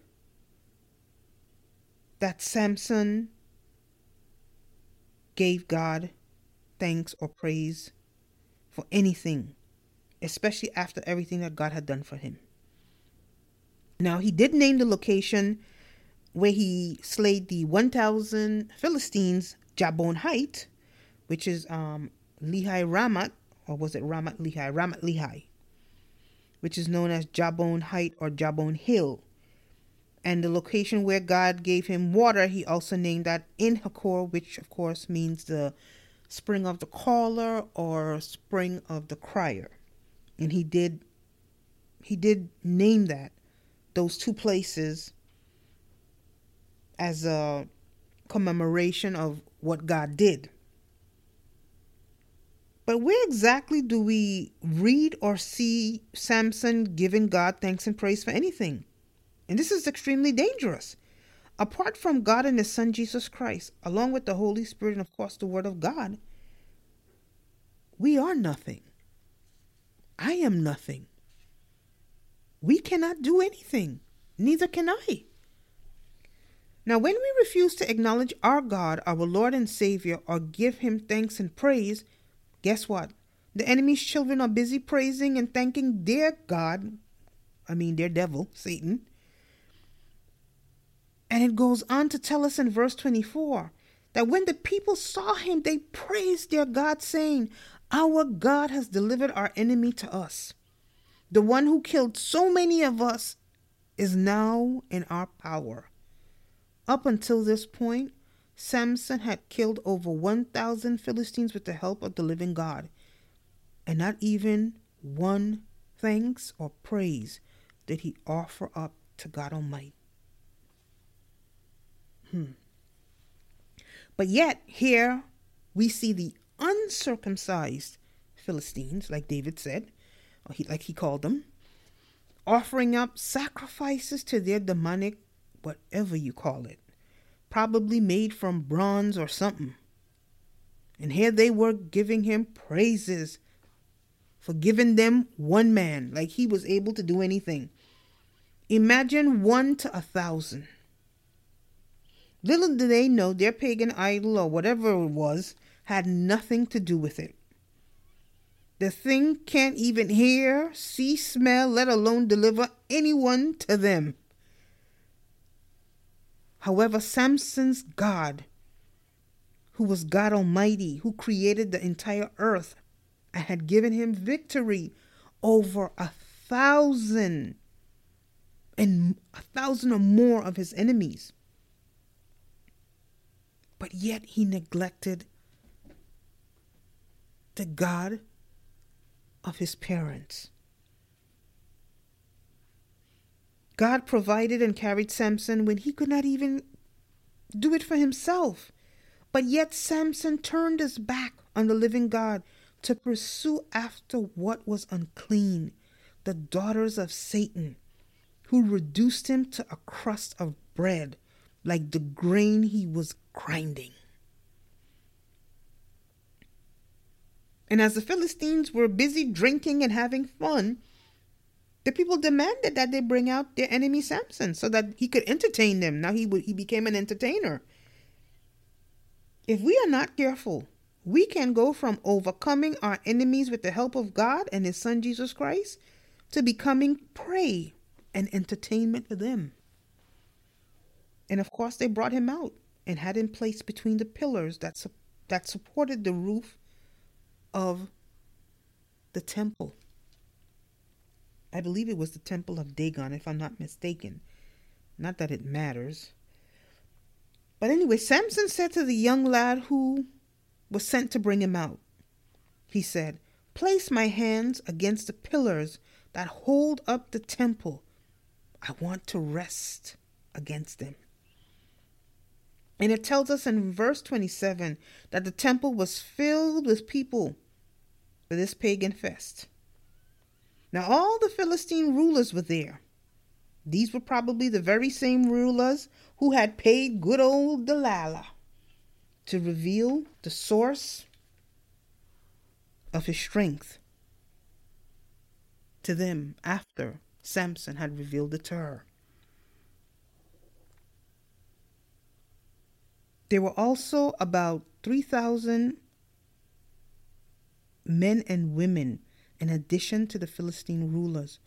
A: that Samson gave God thanks or praise for anything, especially after everything that God had done for him. Now, he did name the location where he slayed the 1,000 Philistines, Jawbone Height, which is um, Lehi Ramat, or was it Ramat Lehi? Ramat Lehi, which is known as Jawbone Height or Jawbone Hill. And the location where God gave him water, he also named that En Hakkore, which of course means the spring of the caller or spring of the crier and he did he did name that those two places as a commemoration of what God did. But where exactly do we read or see Samson giving God thanks and praise for anything? And this is extremely dangerous. Apart from God and His Son Jesus Christ, along with the Holy Spirit and, of course, the Word of God, we are nothing. I am nothing. We cannot do anything. Neither can I. Now, when we refuse to acknowledge our God, our Lord and Savior, or give Him thanks and praise, guess what? The enemy's children are busy praising and thanking their God, I mean, their devil, Satan. And it goes on to tell us in verse 24 that when the people saw him, they praised their God, saying, Our God has delivered our enemy to us. The one who killed so many of us is now in our power. Up until this point, Samson had killed over 1,000 Philistines with the help of the living God, and not even one thanks or praise did he offer up to God Almighty. Hmm. But yet, here we see the uncircumcised Philistines, like David said, or he, like he called them, offering up sacrifices to their demonic, whatever you call it, probably made from bronze or something. And here they were giving him praises for giving them one man, like he was able to do anything. Imagine one to a thousand. Little did they know their pagan idol or whatever it was had nothing to do with it. The thing can't even hear, see, smell, let alone deliver anyone to them. However, Samson's God, who was God Almighty, who created the entire earth, and had given him victory over a thousand and a thousand or more of his enemies. But yet he neglected the God of his parents. God provided and carried Samson when he could not even do it for himself. But yet Samson turned his back on the living God to pursue after what was unclean, the daughters of Satan, who reduced him to a crust of bread like the grain he was grinding. And as the Philistines were busy drinking and having fun, the people demanded that they bring out their enemy Samson so that he could entertain them. Now he he became an entertainer. If we are not careful, we can go from overcoming our enemies with the help of God and his son Jesus Christ to becoming prey and entertainment for them. And of course, they brought him out and had him placed between the pillars that, su- that supported the roof of the temple. I believe it was the temple of Dagon, if I'm not mistaken. Not that it matters. But anyway, Samson said to the young lad who was sent to bring him out, he said, Place my hands against the pillars that hold up the temple. I want to rest against them. And it tells us in verse 27 that the temple was filled with people for this pagan fest. Now, all the Philistine rulers were there. These were probably the very same rulers who had paid good old Delilah to reveal the source of his strength to them after Samson had revealed it to her. There were also about 3,000 men and women, in addition to the Philistine rulers,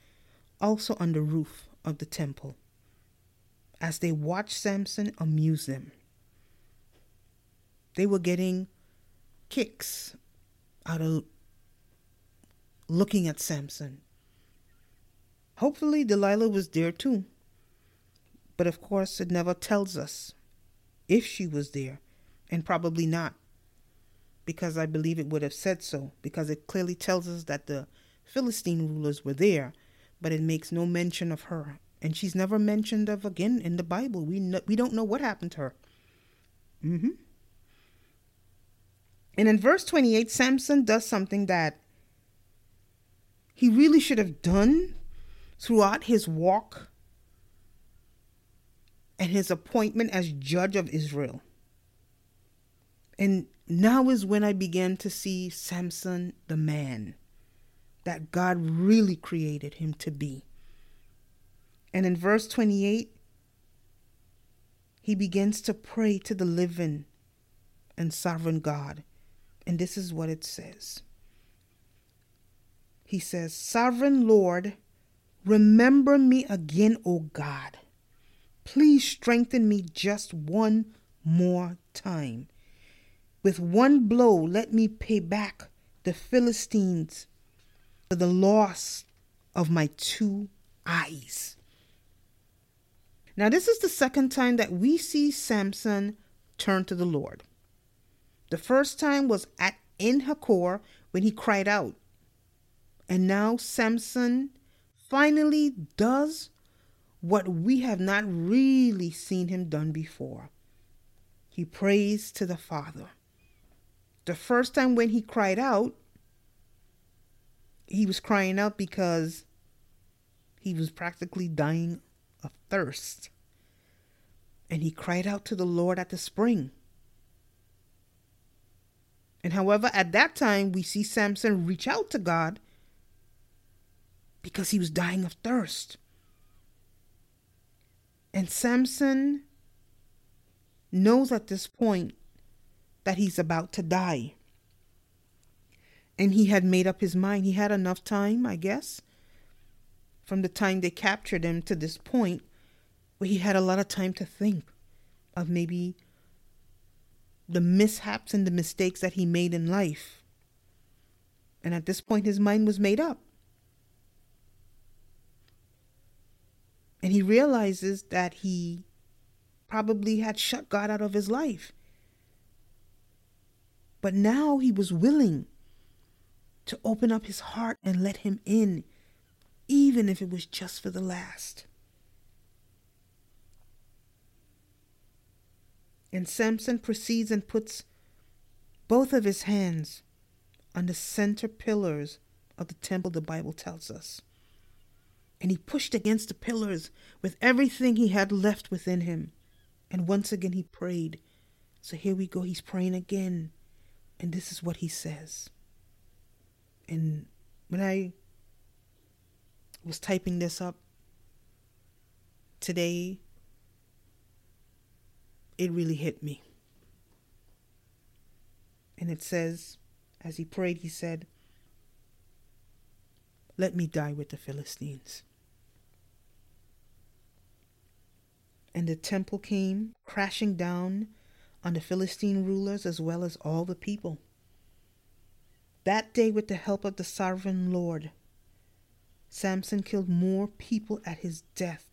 A: also on the roof of the temple, as they watched Samson amuse them. They were getting kicks out of looking at Samson. Hopefully, Delilah was there too. But of course, it never tells us if she was there, and probably not because I believe it would have said so, because it clearly tells us that the Philistine rulers were there, but it makes no mention of her and she's never mentioned of again in the Bible. We know, we don't know what happened to her. Mm-hmm. And in verse 28, Samson does something that he really should have done throughout his walk and his appointment as judge of Israel. And now is when I began to see Samson the man that God really created him to be. And in verse 28, he begins to pray to the living and sovereign God. And this is what it says He says, Sovereign Lord, remember me again, O God. Please strengthen me just one more time. With one blow, let me pay back the Philistines for the loss of my two eyes. Now, this is the second time that we see Samson turn to the Lord. The first time was at En Hakkore when he cried out. And now Samson finally does what we have not really seen him done before. He prays to the Father. The first time when he cried out, he was crying out because he was practically dying of thirst. And he cried out to the Lord at the spring. And however, at that time, we see Samson reach out to God because he was dying of thirst. And Samson knows at this point that he's about to die. And he had made up his mind. He had enough time, I guess, from the time they captured him to this point where he had a lot of time to think of maybe the mishaps and the mistakes that he made in life. And at this point, his mind was made up. And he realizes that he probably had shut God out of his life. But now he was willing to open up his heart and let him in even if it was just for the last. And Samson proceeds and puts both of his hands on the center pillars of the temple, the Bible tells us. And he pushed against the pillars with everything he had left within him. And once again he prayed. So here we go, he's praying again. And this is what he says. And when I was typing this up today, it really hit me. And it says, as he prayed, he said, Let me die with the Philistines. And the temple came crashing down on the Philistine rulers as well as all the people. That day, with the help of the sovereign Lord, Samson killed more people at his death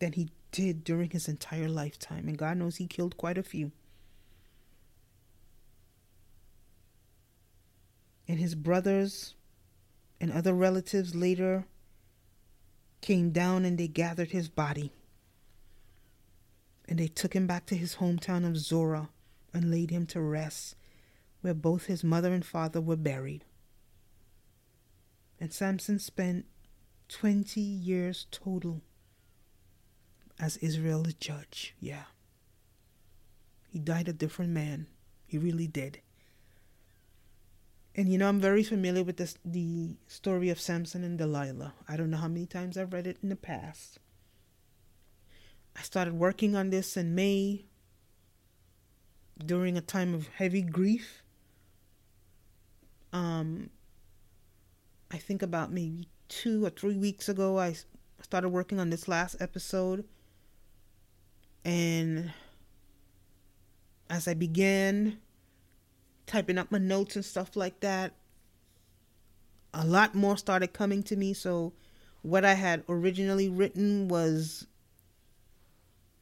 A: than he did during his entire lifetime, and God knows he killed quite a few. And his brothers and other relatives later came down and they gathered his body. And they took him back to his hometown of Zorah and laid him to rest, where both his mother and father were buried. And Samson spent 20 years total as Israel's judge. Yeah. He died a different man. He really did. And you know, I'm very familiar with this the story of Samson and Delilah. I don't know how many times I've read it in the past. I started working on this in May during a time of heavy grief. Um I think about maybe 2 or 3 weeks ago I started working on this last episode and as I began typing up my notes and stuff like that, a lot more started coming to me. So what I had originally written was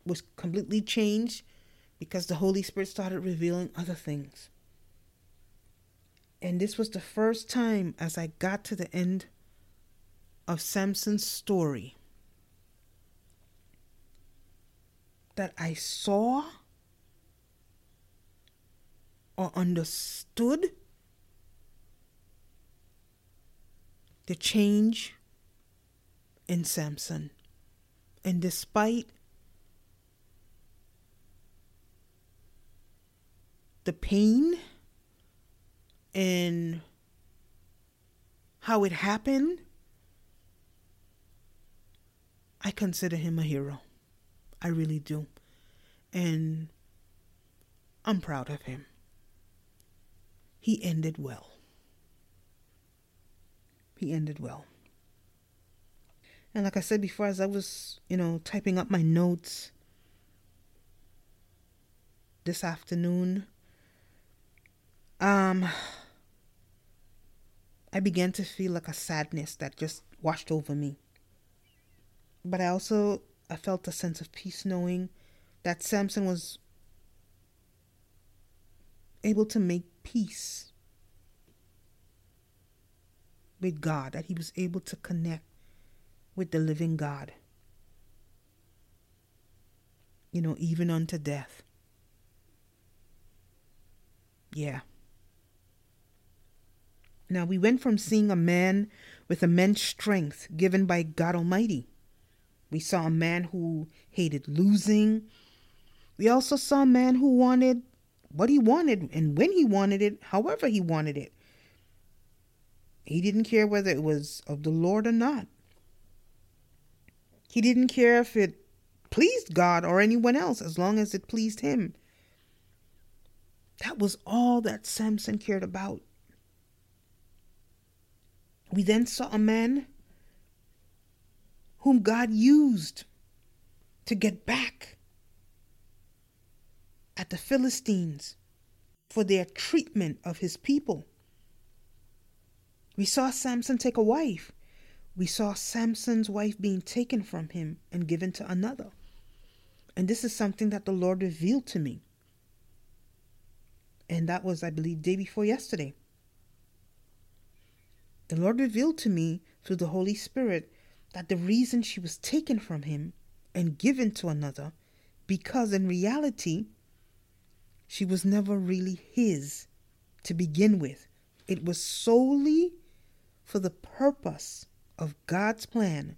A: was completely changed because the Holy Spirit started revealing other things. And this was the first time as I got to the end of Samson's story that I saw or understood the change in Samson. And despite the pain and how it happened, I consider him a hero. I really do. And I'm proud of him. He ended well. He ended well. And like I said before, as I was, you know, typing up my notes this afternoon, um, I began to feel like a sadness that just washed over me. But I also I felt a sense of peace knowing that Samson was able to make peace with God, that he was able to connect with the living God. You know, even unto death. Yeah. Now, we went from seeing a man with immense strength given by God Almighty. We saw a man who hated losing. We also saw a man who wanted what he wanted and when he wanted it, however he wanted it. He didn't care whether it was of the Lord or not. He didn't care if it pleased God or anyone else as long as it pleased him. That was all that Samson cared about. We then saw a man whom God used to get back at the Philistines for their treatment of his people. We saw Samson take a wife. We saw Samson's wife being taken from him and given to another. And this is something that the Lord revealed to me. And that was, I believe, day before yesterday. The Lord revealed to me through the Holy Spirit that the reason she was taken from him and given to another, because in reality, she was never really his to begin with. It was solely for the purpose of God's plan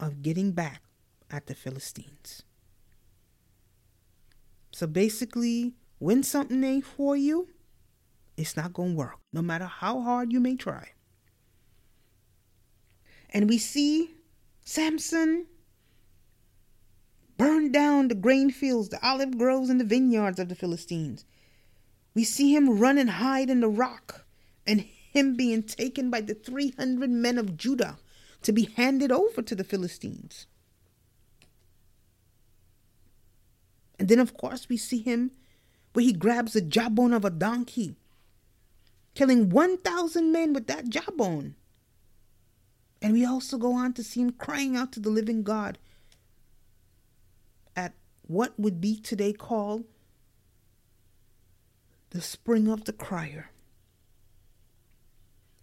A: of getting back at the Philistines. So basically, when something ain't for you, it's not going to work, no matter how hard you may try. And we see Samson burn down the grain fields, the olive groves, and the vineyards of the Philistines. We see him run and hide in the rock, and him being taken by the 300 men of Judah to be handed over to the Philistines. And then, of course, we see him where he grabs the jawbone of a donkey, killing 1,000 men with that jawbone. And we also go on to see him crying out to the living God what would be today called the spring of the crier.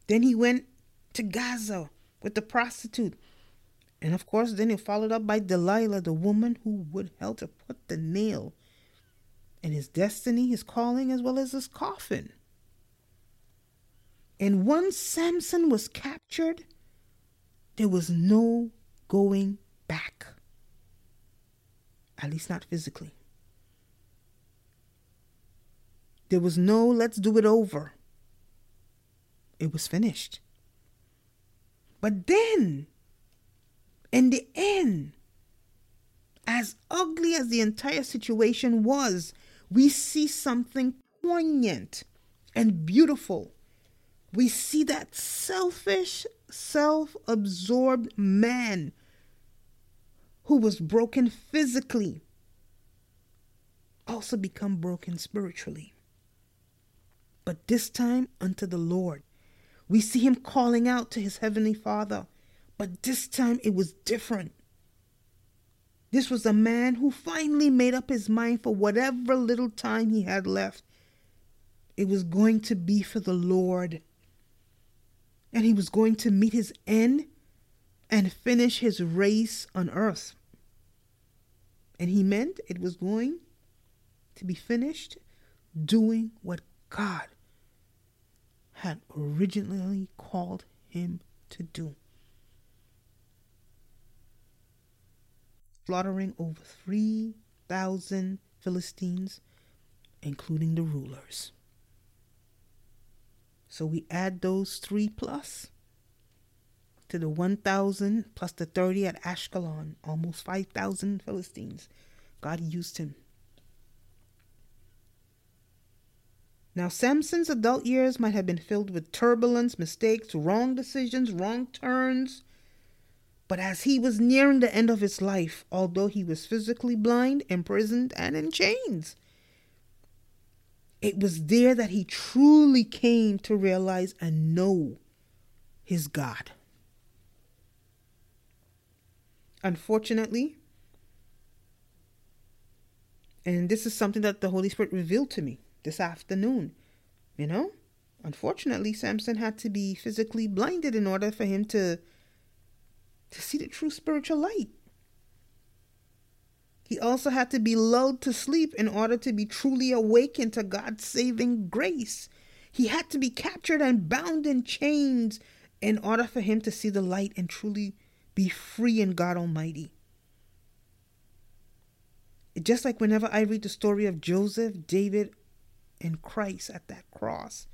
A: Then he went to Gaza with the prostitute. And of course, then he followed up by Delilah, the woman who would help to put the nail in his destiny, his calling, as well as his coffin. And once Samson was captured, there was no going back. At least not physically. There was no let's do it over. It was finished. But then, in the end, as ugly as the entire situation was, we see something poignant and beautiful. We see that selfish self absorbed man who was broken physically also become broken spiritually. But this time unto the Lord. We see him calling out to his heavenly Father, but this time it was different. This was a man who finally made up his mind for whatever little time he had left. It was going to be for the Lord and he was going to meet his end and finish his race on earth. And he meant it was going to be finished doing what God had originally called him to do. Slaughtering over 3,000 Philistines, including the rulers. So we add those three plus to the 1,000 plus the 30 at Ashkelon, almost 5,000 Philistines. God used him. Now, Samson's adult years might have been filled with turbulence, mistakes, wrong decisions, wrong turns. But as he was nearing the end of his life, although he was physically blind, imprisoned, and in chains, it was there that he truly came to realize and know his God. Unfortunately, and this is something that the Holy Spirit revealed to me this afternoon, you know, unfortunately, Samson had to be physically blinded in order for him to to see the true spiritual light. He also had to be lulled to sleep in order to be truly awakened to God's saving grace. He had to be captured and bound in chains in order for him to see the light and truly be free in God Almighty. Just like whenever I read the story of Joseph, David, and Christ at that cross,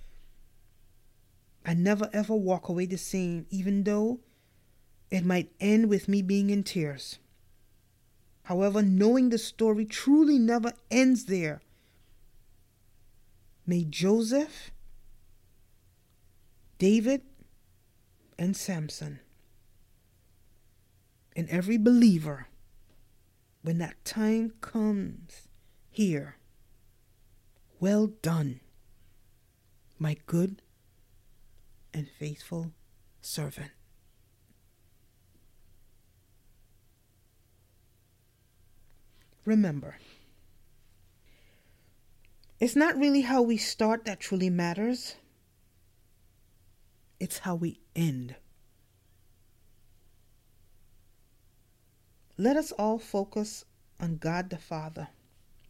A: I never ever walk away the same, even though it might end with me being in tears. However, knowing the story truly never ends there. May Joseph, David, and Samson, and every believer, when that time comes, here. Well done, my good and faithful servant. Remember, it's not really how we start that truly matters, it's how we end. Let us all focus on God the Father,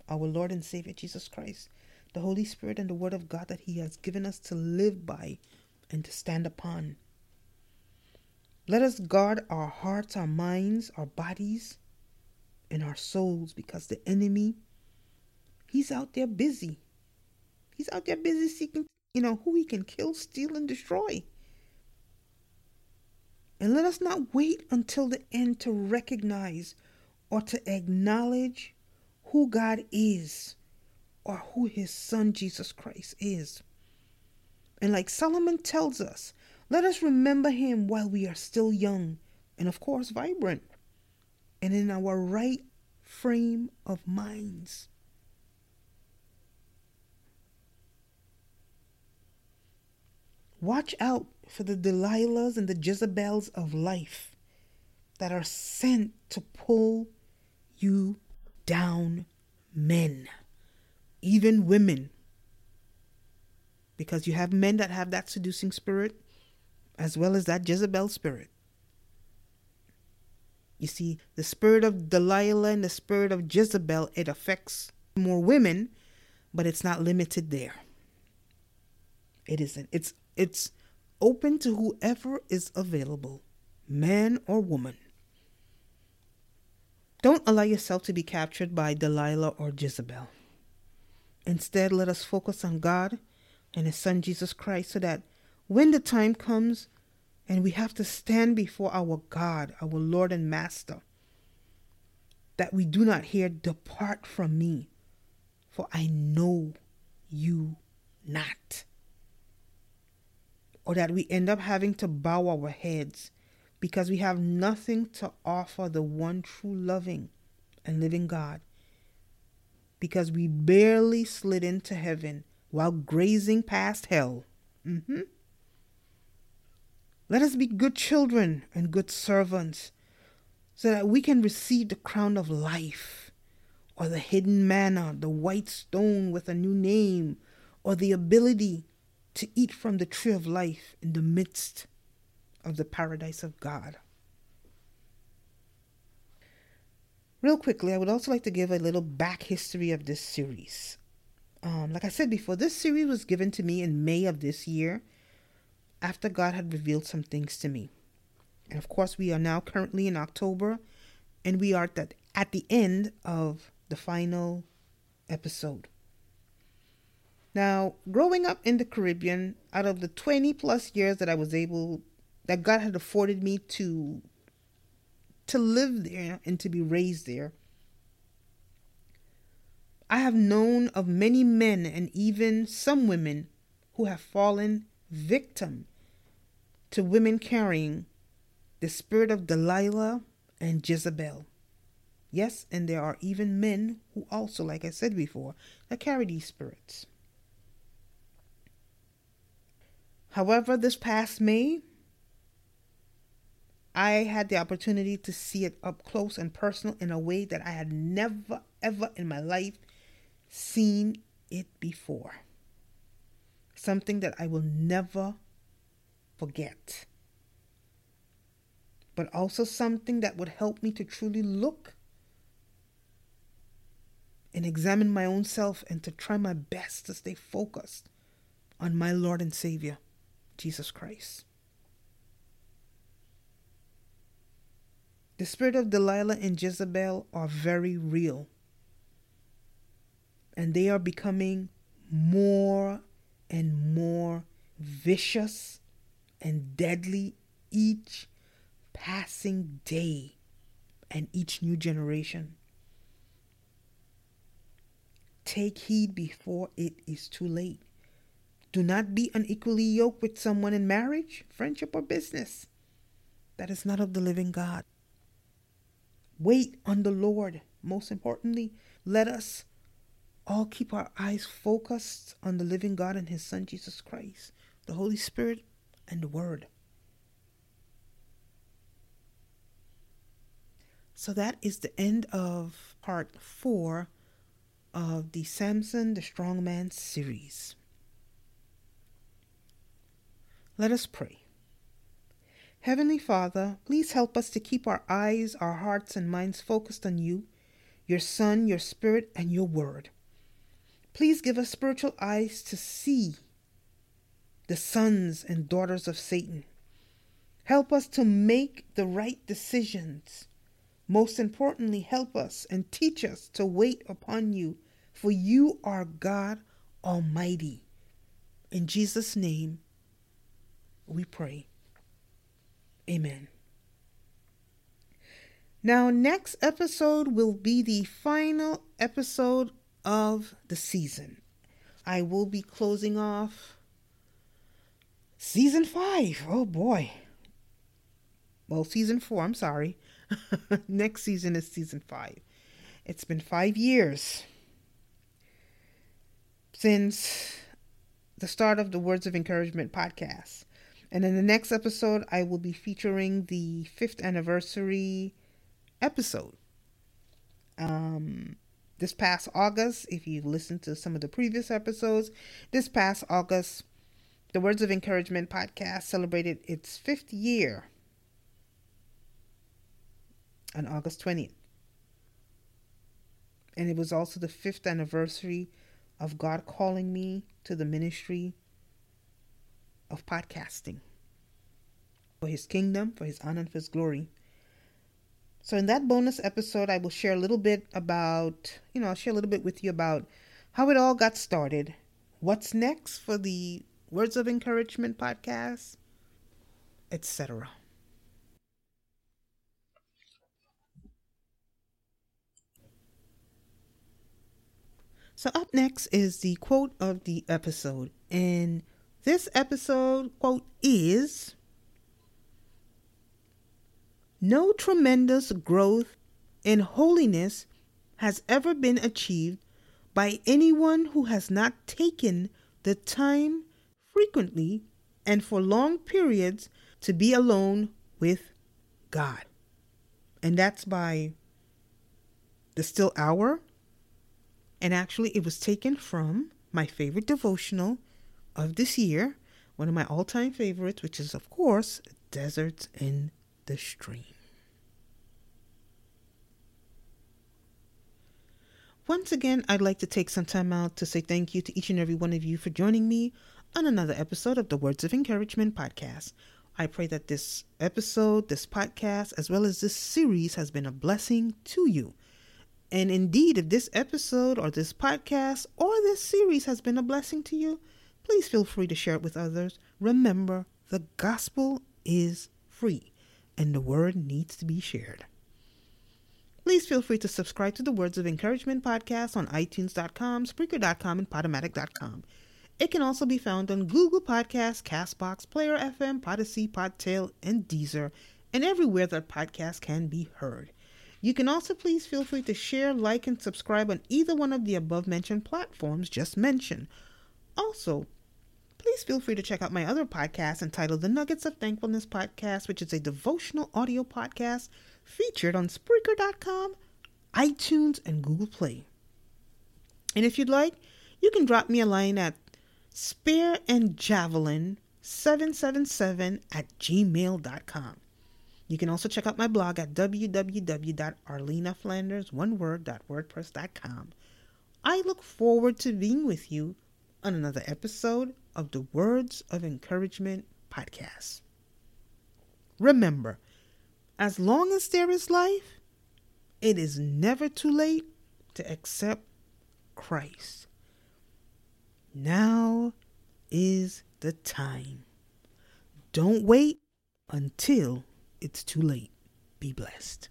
A: our Lord and Savior Jesus Christ, the Holy Spirit, and the Word of God that He has given us to live by and to stand upon. Let us guard our hearts, our minds, our bodies and our souls because the enemy, he's out there busy. He's out there busy seeking, you know, who he can kill, steal, and destroy. And let us not wait until the end to recognize or to acknowledge who God is or who his son Jesus Christ is. And like Solomon tells us, let us remember him while we are still young and, of course, vibrant and in our right frame of minds. Watch out for the Delilahs and the Jezebels of life that are sent to pull you down, men, even women. Because you have men that have that seducing spirit as well as that Jezebel spirit. You see, the spirit of Delilah and the spirit of Jezebel, it affects more women, but it's not limited there. It isn't. It's it's open to whoever is available, man or woman. Don't allow yourself to be captured by Delilah or Jezebel. Instead, let us focus on God and His Son Jesus Christ so that when the time comes, and we have to stand before our God, our Lord and Master, that we do not hear, Depart from me, for I know you not. Or that we end up having to bow our heads because we have nothing to offer the one true loving and living God. Because we barely slid into heaven while grazing past hell. Mm-hmm. Let us be good children and good servants so that we can receive the crown of life, or the hidden manna, the white stone with a new name, or the ability to eat from the tree of life in the midst of the paradise of God. Real quickly, I would also like to give a little back history of this series. Um, like I said before, this series was given to me in May of this year after God had revealed some things to me. And of course, we are now currently in October, and we are at the, at the end of the final episode. Now, growing up in the Caribbean, out of the 20 plus years that I was able, that God had afforded me to to live there and to be raised there. I have known of many men and even some women who have fallen victim to women carrying the spirit of Delilah and Jezebel. Yes, and there are even men who also, like I said before, that carry these spirits. However, this past May, I had the opportunity to see it up close and personal in a way that I had never, ever in my life seen it before. Something that I will never forget. But also something that would help me to truly look and examine my own self and to try my best to stay focused on my Lord and Savior, Jesus Christ. The spirit of Delilah and Jezebel are very real. And they are becoming more and more vicious and deadly each passing day and each new generation. Take heed before it is too late. Do not be unequally yoked with someone in marriage, friendship, or business. That is not of the living God. Wait on the Lord. Most importantly, let us all keep our eyes focused on the living God and His Son, Jesus Christ, the Holy Spirit, and the Word. So that is the end of part four of the Samson the Strong Man series. Let us pray. Heavenly Father, please help us to keep our eyes, our hearts, and minds focused on you, your Son, your Spirit, and your Word. Please give us spiritual eyes to see the sons and daughters of Satan. Help us to make the right decisions. Most importantly, help us and teach us to wait upon you, for you are God Almighty. In Jesus' name, we pray. Amen. Now, next episode will be the final episode of the season. I will be closing off season five. Oh boy. Well, season four, I'm sorry. next season is season five. It's been five years since the start of the Words of Encouragement podcast. And in the next episode, I will be featuring the fifth anniversary episode. Um, this past August, if you've listened to some of the previous episodes, this past August, the Words of Encouragement podcast celebrated its fifth year on August 20th. And it was also the fifth anniversary of God calling me to the ministry of podcasting for his kingdom, for his honor, and for his glory. So, in that bonus episode, I will share a little bit about, you know, I'll share a little bit with you about how it all got started, what's next for the Words of Encouragement podcast, etc. So, up next is the quote of the episode. And this episode quote is No tremendous growth in holiness has ever been achieved by anyone who has not taken the time frequently and for long periods to be alone with God. And that's by the still hour. And actually, it was taken from my favorite devotional, of this year, one of my all time favorites, which is, of course, Deserts in the Stream. Once again, I'd like to take some time out to say thank you to each and every one of you for joining me on another episode of the Words of Encouragement podcast. I pray that this episode, this podcast, as well as this series has been a blessing to you. And indeed, if this episode or this podcast or this series has been a blessing to you, please feel free to share it with others. Remember, the gospel is free and the word needs to be shared. Please feel free to subscribe to the Words of Encouragement podcast on iTunes.com, Spreaker.com, and Podomatic.com. It can also be found on Google Podcasts, Castbox, Player FM, Podyssey, Podtail, and Deezer, and everywhere that podcasts can be heard. You can also please feel free to share, like, and subscribe on either one of the above mentioned platforms just mentioned. Also, please feel free to check out my other podcast entitled The Nuggets of Thankfulness Podcast, which is a devotional audio podcast featured on Spreaker.com, iTunes, and Google Play. And if you'd like, you can drop me a line at spearandjavelin777 at gmail.com. You can also check out my blog at www.arlenaflanders.oneword.wordpress.com. I look forward to being with you on another episode of the Words of Encouragement podcast. Remember, as long as there is life, it is never too late to accept Christ. Now is the time. Don't wait until it's too late. Be blessed.